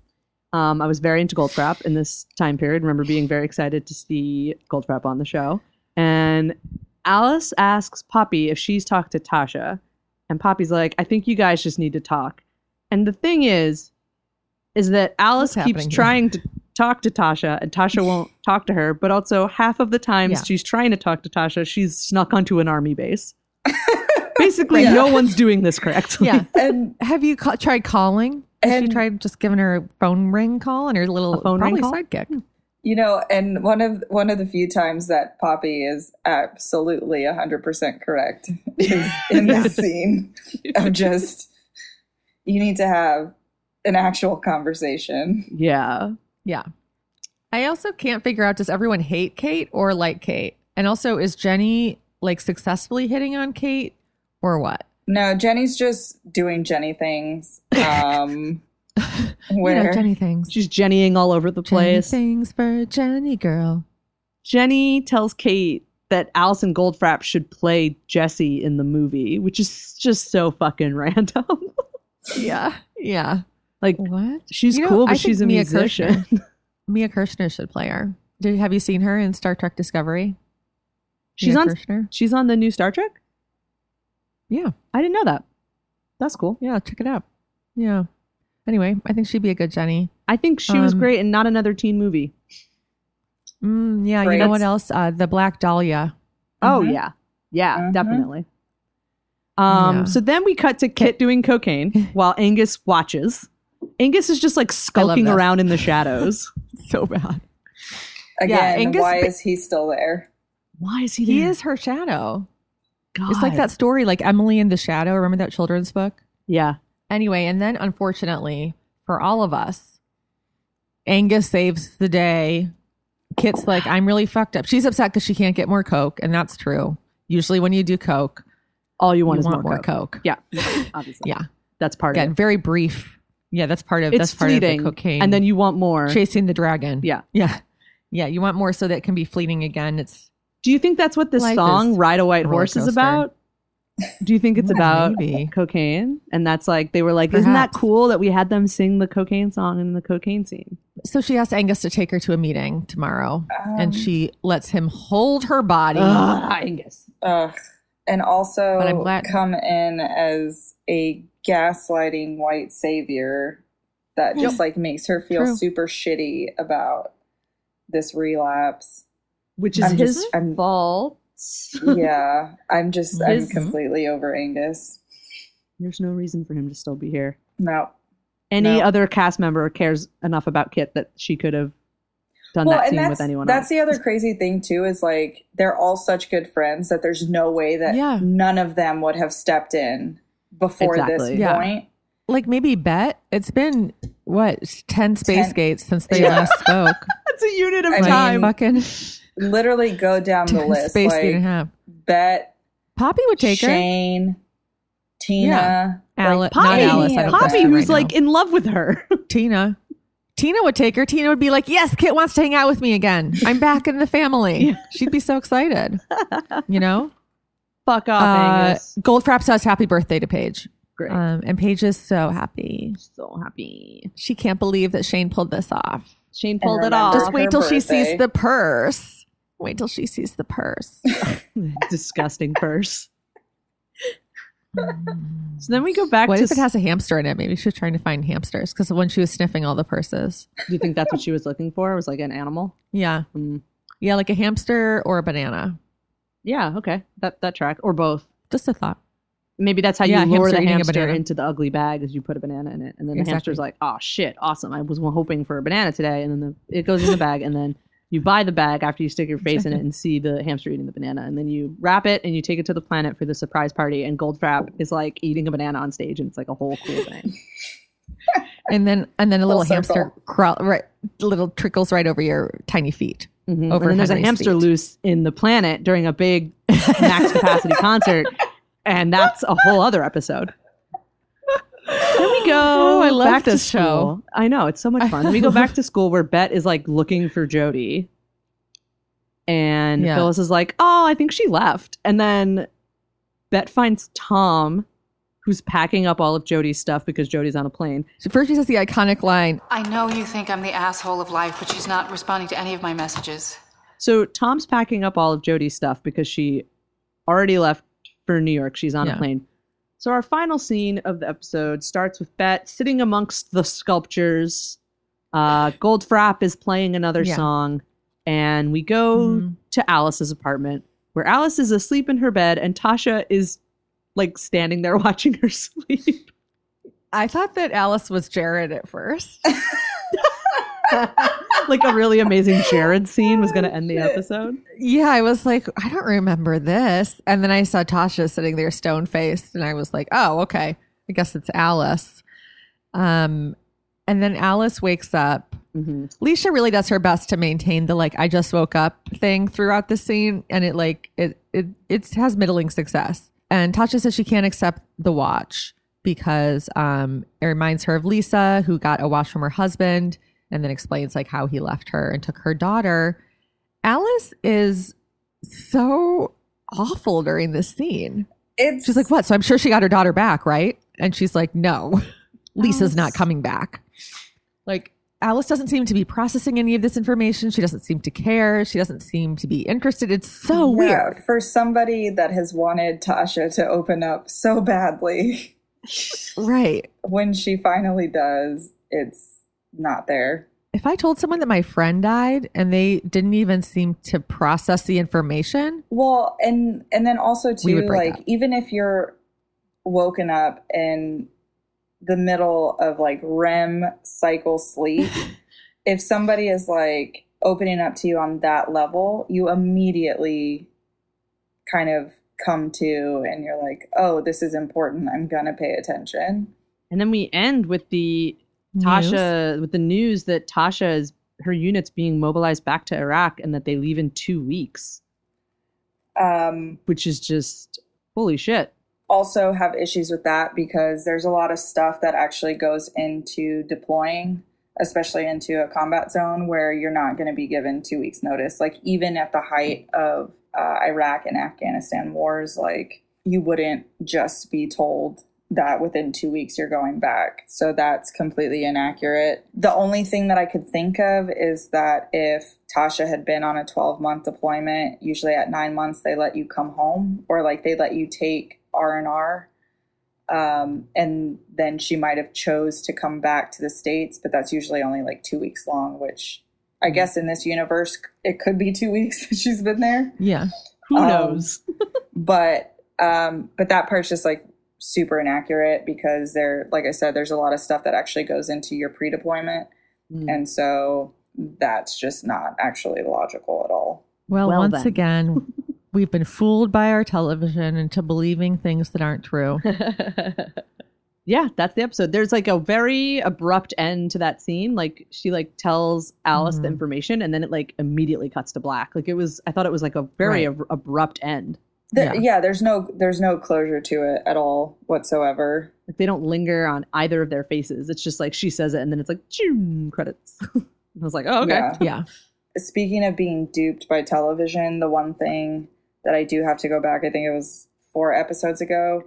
Um, I was very into Goldfrapp in this time period. Remember being very excited to see Goldfrapp on the show. And Alice asks Papi if she's talked to Tasha, and Papi's like, "I think you guys just need to talk." And the thing is, is that Alice What's keeps happening here? trying to talk to Tasha, and Tasha won't talk to her. But also, half of the times Yeah. she's trying to talk to Tasha, she's snuck onto an army base. Basically, Yeah. no one's doing this correctly. Yeah. And Have you ca- tried calling? Has she tried just giving her a phone ring call and her little A phone ring probably call? sidekick? Hmm. you know, and one of one of the few times that Papi is absolutely hundred percent correct is in this scene of just you need to have an actual conversation. yeah. Yeah. I also can't figure out does everyone hate Kate or like Kate? And also, is Jenny like successfully hitting on Kate or what? No, Jenny's just doing Jenny things. Um, where You know, Jenny things. She's jennying all over the Jenny place. things for Jenny girl. Jenny tells Kate that Alison Goldfrapp should play Jesse in the movie, which is just so fucking random. Yeah. Yeah. like, What? she's You know, cool, I but she's a Mia musician. Kirshner- Mia Kirshner should play her. Did, have you seen her in Star Trek Discovery? she's Mia on. Kirshner? She's on the new Star Trek. Yeah. I didn't know that. That's cool. Yeah. Check it out. Yeah. Anyway, I think she'd be a good Jenny. I think she was Um, great in not another teen movie. Mm, yeah. You Great. know what else? Uh, the Black Dahlia. Oh Mhm. yeah, yeah, Mhm. definitely. Um, Yeah. so then we cut to Kit doing cocaine while Angus watches. Angus is just like skulking this. around in the shadows. So bad. again, Angus why is he still there? Why is he? He there? is her shadow. God. It's like that story, like Emily in the Shadow. Remember that children's book? Yeah. Anyway, and then unfortunately for all of us, Angus saves the day. Kit's like, I'm really fucked up. She's upset because she can't get more Coke, and that's true. Usually, when you do Coke, All you want you is want more, coke. Coke. Yeah, obviously. Yeah. that's part Again, of it. very brief. Yeah, that's part of It's that's part fleeting, of the cocaine. and then you want more. chasing the dragon. Yeah. yeah, yeah. You want more so that it can be fleeting again. It's Do you think that's what this Life song is "Ride a White Horse" is coaster. about? Do you think it's about Maybe. cocaine? And that's like they were like, "Isn't that cool that we had them sing the cocaine song in the cocaine scene?" so she asks Angus to take her to a meeting tomorrow, Um, and she lets him hold her body. Ugh, Angus. Ugh. And also glad- come in as a gaslighting white savior that just like makes her feel True. super shitty about this relapse. Which is I'm his just- I'm- fault. yeah, I'm just I'm completely over Angus. There's no reason for him to still be here. No. Any No. other cast member cares enough about Kit that she could have done that scene that's with anyone else? that's else. the other crazy thing too is like they're all such good friends that there's no way that Yeah. none of them would have stepped in before Exactly. this Yeah. point. like maybe Bette it's been what 10 space Ten- gates since they Yeah. last spoke That's a unit of I mean, time. fucking Literally go down the list. space like, gate and a half Bette, Papi would take her Shane, Tina, Yeah. Ale- like, not Papi, Alice, I don't Papi, who's right like now. in love with her. tina tina would take her tina would be like yes kit wants to hang out with me again i'm back in the family she'd be so excited you know Fuck off, uh, Angus. goldfrapp says happy birthday to paige Great. um, and paige is so happy so happy. she can't believe that shane pulled this off Shane pulled it off. just wait her till she sees the purse wait till she sees the purse Disgusting purse. so then we go back What to. if it has a hamster in it? Maybe she was trying to find hamsters because when she was sniffing all the purses. do you think that's what she was looking for? Was like an animal? Yeah. Mm. Yeah, like a hamster or a banana. Yeah. Okay. That that track or both. Just a thought. Maybe that's how Yeah, you lure hamster the eating a hamster banana. into the ugly bag as you put a banana in it, and then the Exactly. hamster's like, "Oh shit, awesome! I was hoping for a banana today," and then the, it goes in the bag, and then you buy the bag after you stick your face in it and see the hamster eating the banana, and then you wrap it and you take it to the planet for the surprise party, and Goldfrapp is like eating a banana on stage, and it's like a whole cool thing. And then and then a little Full hamster circle. crawl right little trickles right over your tiny feet. Mhm. over and then there's a hamster feet. loose in the planet during a big max capacity concert, and that's a whole other episode. Then we go Oh, I love back to this show. school. I know it's so much fun. Then we go back to school where Bette is like looking for Jodi, and Yeah. Phyllis is like, "Oh, I think she left." And then Bette finds Tom, who's packing up all of Jodi's stuff because Jodi's on a plane. So first, she says the iconic line. I know you think I'm the asshole of life, but she's not responding to any of my messages. So Tom's packing up all of Jodi's stuff because she already left for New York. She's on Yeah. a plane. So our final scene of the episode starts with Bette sitting amongst the sculptures. Uh, Goldfrapp is playing another Yeah. song, and we go Mhm. to Alice's apartment where Alice is asleep in her bed and Tasha is like standing there watching her sleep. I thought that Alice was Jared at first. like a really amazing Jared scene was going to end the episode. Yeah, I was like, I don't remember this. And then I saw Tasha sitting there stone faced, and I was like, oh, okay. I guess it's Alice. Um, and then Alice wakes up. Mm-hmm. Leisha really does her best to maintain the like I just woke up thing throughout the scene, and it like it it it has middling success. And Tasha says she can't accept the watch because um it reminds her of Lisa, who got a watch from her husband, and then explains like how he left her and took her daughter. Alice is so awful during this scene. It's She's like, what? So I'm sure she got her daughter back, right? And she's like, no, Lisa's not coming back. Like, Alice doesn't seem to be processing any of this information. She doesn't seem to care. She doesn't seem to be interested. It's so Yeah, weird. for somebody that has wanted Tasha to open up so badly. Right. When she finally does, it's not there. If I told someone that my friend died and they didn't even seem to process the information, Well, and and then also We too, break like even if you're woken up in the middle of like REM cycle sleep, if somebody is like opening up to you on that level, you immediately kind of come to and you're like, oh, this is important. I'm gonna pay attention. And then we end with the Tasha with the news that Tasha is her unit's being mobilized back to Iraq and that they leave in two weeks, Um, which is just holy shit. also have issues with that because there's a lot of stuff that actually goes into deploying, especially into a combat zone where you're not going to be given two weeks notice. Like even at the height of uh, Iraq and Afghanistan wars, like you wouldn't just be told that within two weeks you're going back. So that's completely inaccurate. The only thing that I could think of is that if Tasha had been on a 12 month deployment, usually at nine months they let you come home or like they let you take R and R. Um, and then she might have chose to come back to the states, but that's usually only like two weeks long. Which I guess in this universe it could be two weeks that she's been there. yeah. Who Um, knows? but um but that part's just like super inaccurate because there like i said there's a lot of stuff that actually goes into your pre-deployment Mm. and so that's just not actually logical at all Well, Well once then. again, we've been fooled by our television into believing things that aren't true. yeah, that's the episode. There's like a very abrupt end to that scene. Like she like tells Alice the Mhm. information and then it like immediately cuts to black. Like it was I thought it was like a very Right. ab- abrupt end. There- Yeah. yeah. there's no there's no closure to it at all whatsoever Like they don't linger on either of their faces. It's just like she says it and then it's like credits. I was like, "Oh, okay." Yeah. Yeah. speaking of being duped by television the one thing that i do have to go back i think it was four episodes ago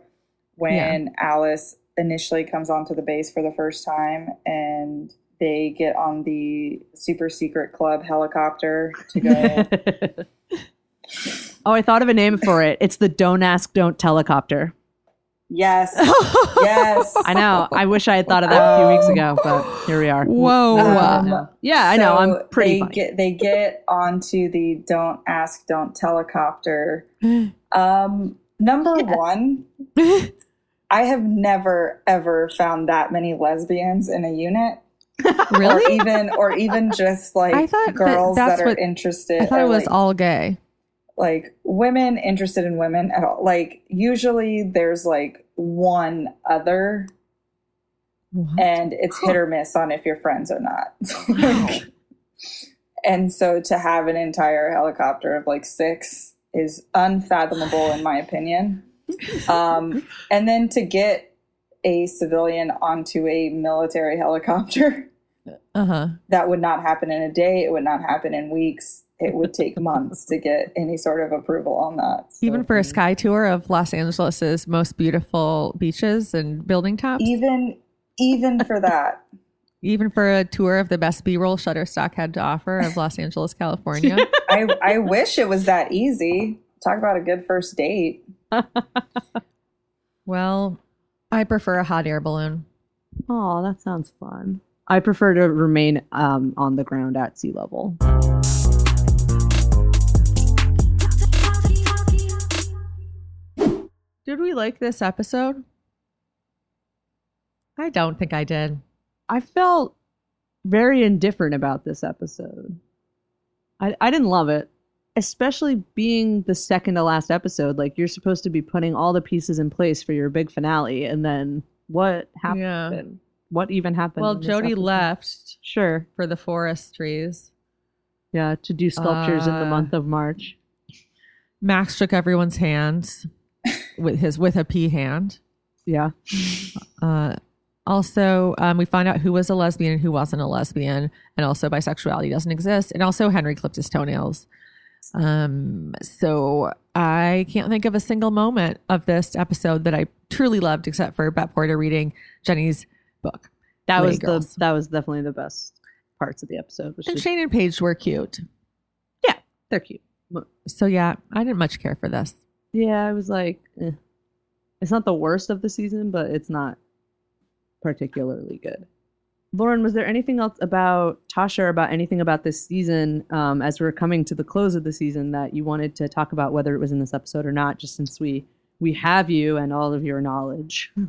when alice initially comes onto the base for the first time and they get on the super secret club helicopter to go oh, I thought of a name for it. It's the Don't Ask Don't Telecopter. yes yes I know. I wish I had thought of that a few weeks ago, but here we are. Whoa. Um, Yeah, I know. so I'm pretty they funny. get they get onto the don't ask don't telecopter um number one i have never ever found that many lesbians in a unit or really? even or even just like I thought girls that, that's are what- interested I thought it was like, all gay. Like women interested in women at all like usually there's like one other What? and it's hit or miss on if you're friends or not Like, and so to have an entire helicopter of like six is unfathomable in my opinion. Um, and then to get a civilian onto a military helicopter, Uh huh. that would not happen in a day. It would not happen in weeks. It would take months to get any sort of approval on that. Even for a sky tour of Los Angeles's most beautiful beaches and building tops. Even even for that. Even for a tour of the best B-roll Shutterstock had to offer of Los Angeles, California. I I wish it was that easy. Talk about a good first date. well, I prefer a hot air balloon. Oh, that sounds fun. I prefer to remain um, on the ground at sea level. Did we like this episode? I don't think I did. I felt very indifferent about this episode. I, I didn't love it, especially being the second to last episode. Like, you're supposed to be putting all the pieces in place for your big finale, and then what happened? Yeah. What even happened? Well, Jodi episode? left Sure. for the forest trees. Yeah, to do sculptures in the Uh, month of March. Max shook everyone's hands with his with a P hand. Yeah. Uh, also, um, we find out who was a lesbian and who wasn't a lesbian, and also bisexuality doesn't exist. And also, Henry clipped his toenails. Um, so I can't think of a single moment of this episode that I truly loved, except for Bette Porter reading Jenny's book. That Lady was Girls. the that was definitely the best parts of the episode. And Shane and Paige were cute. yeah, they're cute. So yeah, I didn't much care for this. Yeah, I was like, eh. it's not the worst of the season, but it's not particularly good. Lauren, was there anything else about Tasha or about anything about this season um, as we're coming to the close of the season that you wanted to talk about, whether it was in this episode or not, just since we we have you and all of your knowledge?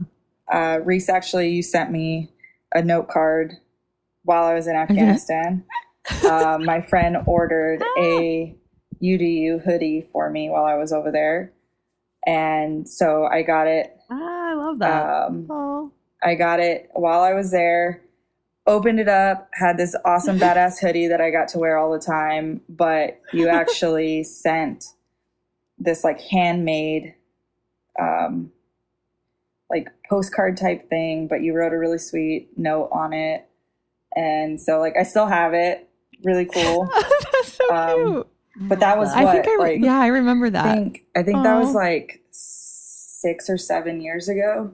Uh, Riese, actually, you sent me a note card while I was in Afghanistan. uh, my friend ordered a UDU hoodie for me while I was over there. And so I got it. Ah, I love that. Um, oh. I got it while I was there, opened it up, had this awesome badass hoodie that I got to wear all the time. But you actually sent this like handmade, um, like postcard type thing, but you wrote a really sweet note on it. And so, like, I still have it. Really cool. That's so Um, cute. But that was I what, think I like, yeah, I remember that. I think I think that was like six or seven years ago.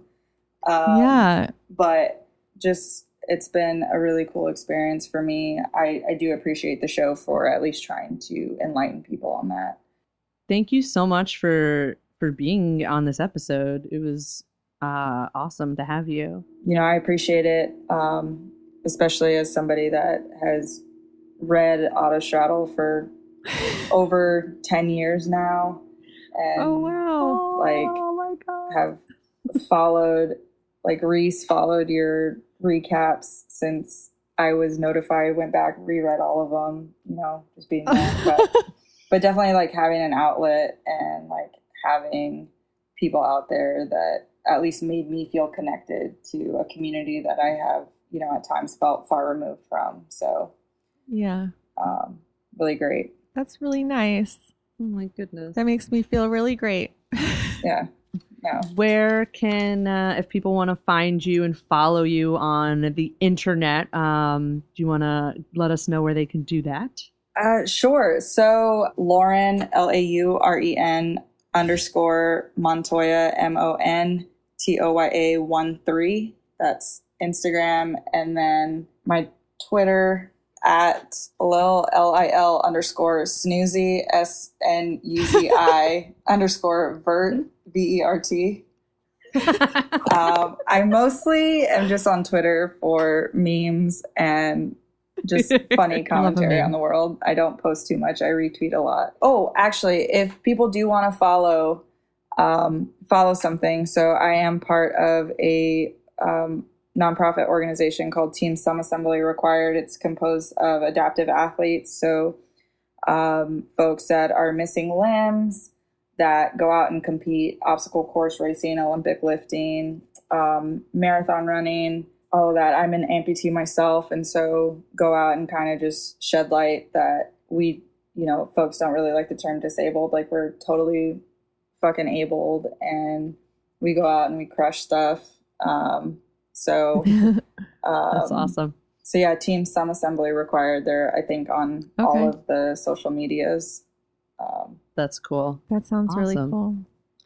Um, yeah. but just it's been a really cool experience for me. I, I do appreciate the show for at least trying to enlighten people on that. Thank you so much for for being on this episode. It was uh, awesome to have you. You know, I appreciate it, um, especially as somebody that has read Autostraddle for over 10 years now. And Oh wow. like have followed like Riese followed your recaps since I was notified, went back, reread all of them, you know, just being there. But, but definitely like having an outlet and like having people out there that at least made me feel connected to a community that I have, you know, at times felt far removed from. So Yeah. um, really great. That's really nice. Oh my goodness. That makes me feel really great. Yeah. Yeah. Where can, uh, if people want to find you and follow you on the internet, um, do you want to let us know where they can do that? Uh, sure. So Lauren, L A U R E N underscore Montoya, M O N T O Y A 1 3. That's Instagram. And then my Twitter at Lil L I L underscore snoozy, S N U Z I underscore vert, V E R T. um, I mostly am just on Twitter for memes and just funny commentary on the world. I don't post too much. I retweet a lot. Oh, actually, if people do want to follow, um, follow something. So I am part of a um, nonprofit organization called Team Some Assembly Required. It's composed of adaptive athletes. So um, folks that are missing limbs that go out and compete obstacle course racing, Olympic lifting, um, marathon running, all of that. I'm an amputee myself, and so go out and kind of just shed light that we, you know, folks don't really like the term disabled. Like we're totally fucking abled, and we go out and we crush stuff. Um, so um, That's awesome. So yeah, Team Some Assembly required. They're I think on all of the social medias. Um, That's cool. That sounds really cool.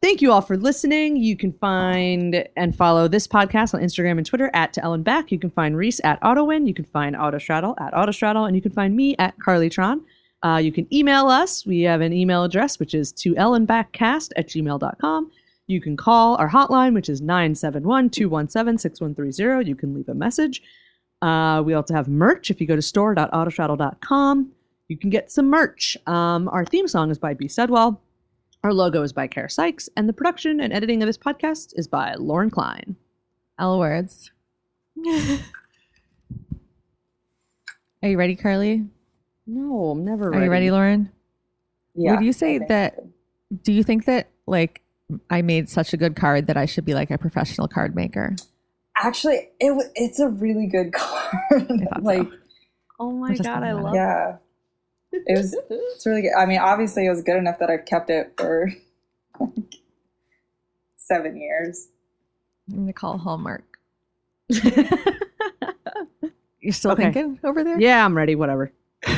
Thank you all for listening. You can find and follow this podcast on Instagram and Twitter at To L and Back. You can find Riese at AutoWin. You can find Autostraddle at Autostraddle. And you can find me at Carlytron. Uh, you can email us. We have an email address, which is to ellenbackcast at gmail.com. You can call our hotline, which is 971 217 6130. You can leave a message. Uh, we also have merch. If you go to store.autostraddle.com, you can get some merch. Um, our theme song is by B. Sedwell. Our logo is by Kara Sykes, and the production and editing of this podcast is by Lauren Klein. L words. Are you ready, Carly? No, I'm never Are ready. you ready, Lauren? Yeah, Would you say that? Do you think that like I made such a good card that I should be like a professional card maker? actually, it wa- it's a really good card. like, oh my god, I thinking about love it. yeah, it was. It's really good. I mean, obviously, it was good enough that I've kept it for like, seven years. I'm gonna call Hallmark. You're still Okay. thinking over there? Yeah, I'm ready. Whatever.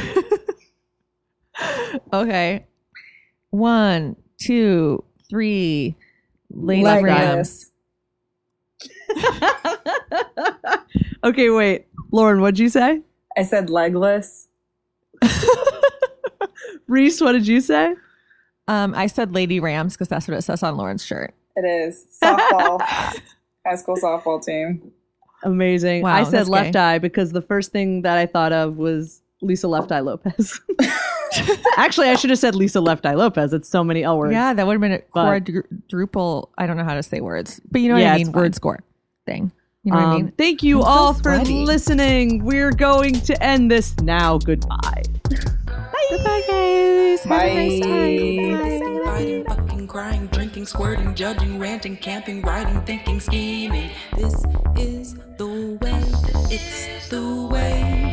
Okay. One, two, three. Lady Rams. Okay, wait. Lauren, what'd you say? I said legless. Riese, what did you say? Um, I said Lady Rams because that's what it says on Lauren's shirt. It is softball. High school softball team. Amazing. Wow, I said left gay. eye because the first thing that I thought of was Lisa Left Eye Lopes. Actually, I should have said Lisa Left Eye Lopes. It's so many L words. Yeah, that would have been a But- quadruple. I don't know how to say words, but you know Yeah, what I mean. fine. Word score thing. You know what I Um, mean? Thank you I'm so all for listening. We're going to end this now. Goodbye. Bye. Goodbye, guys. Have a nice time. Fisting, fighting, fucking, crying, drinking, squirting, judging, ranting, camping, writing, thinking, scheming. This is the way. It's the way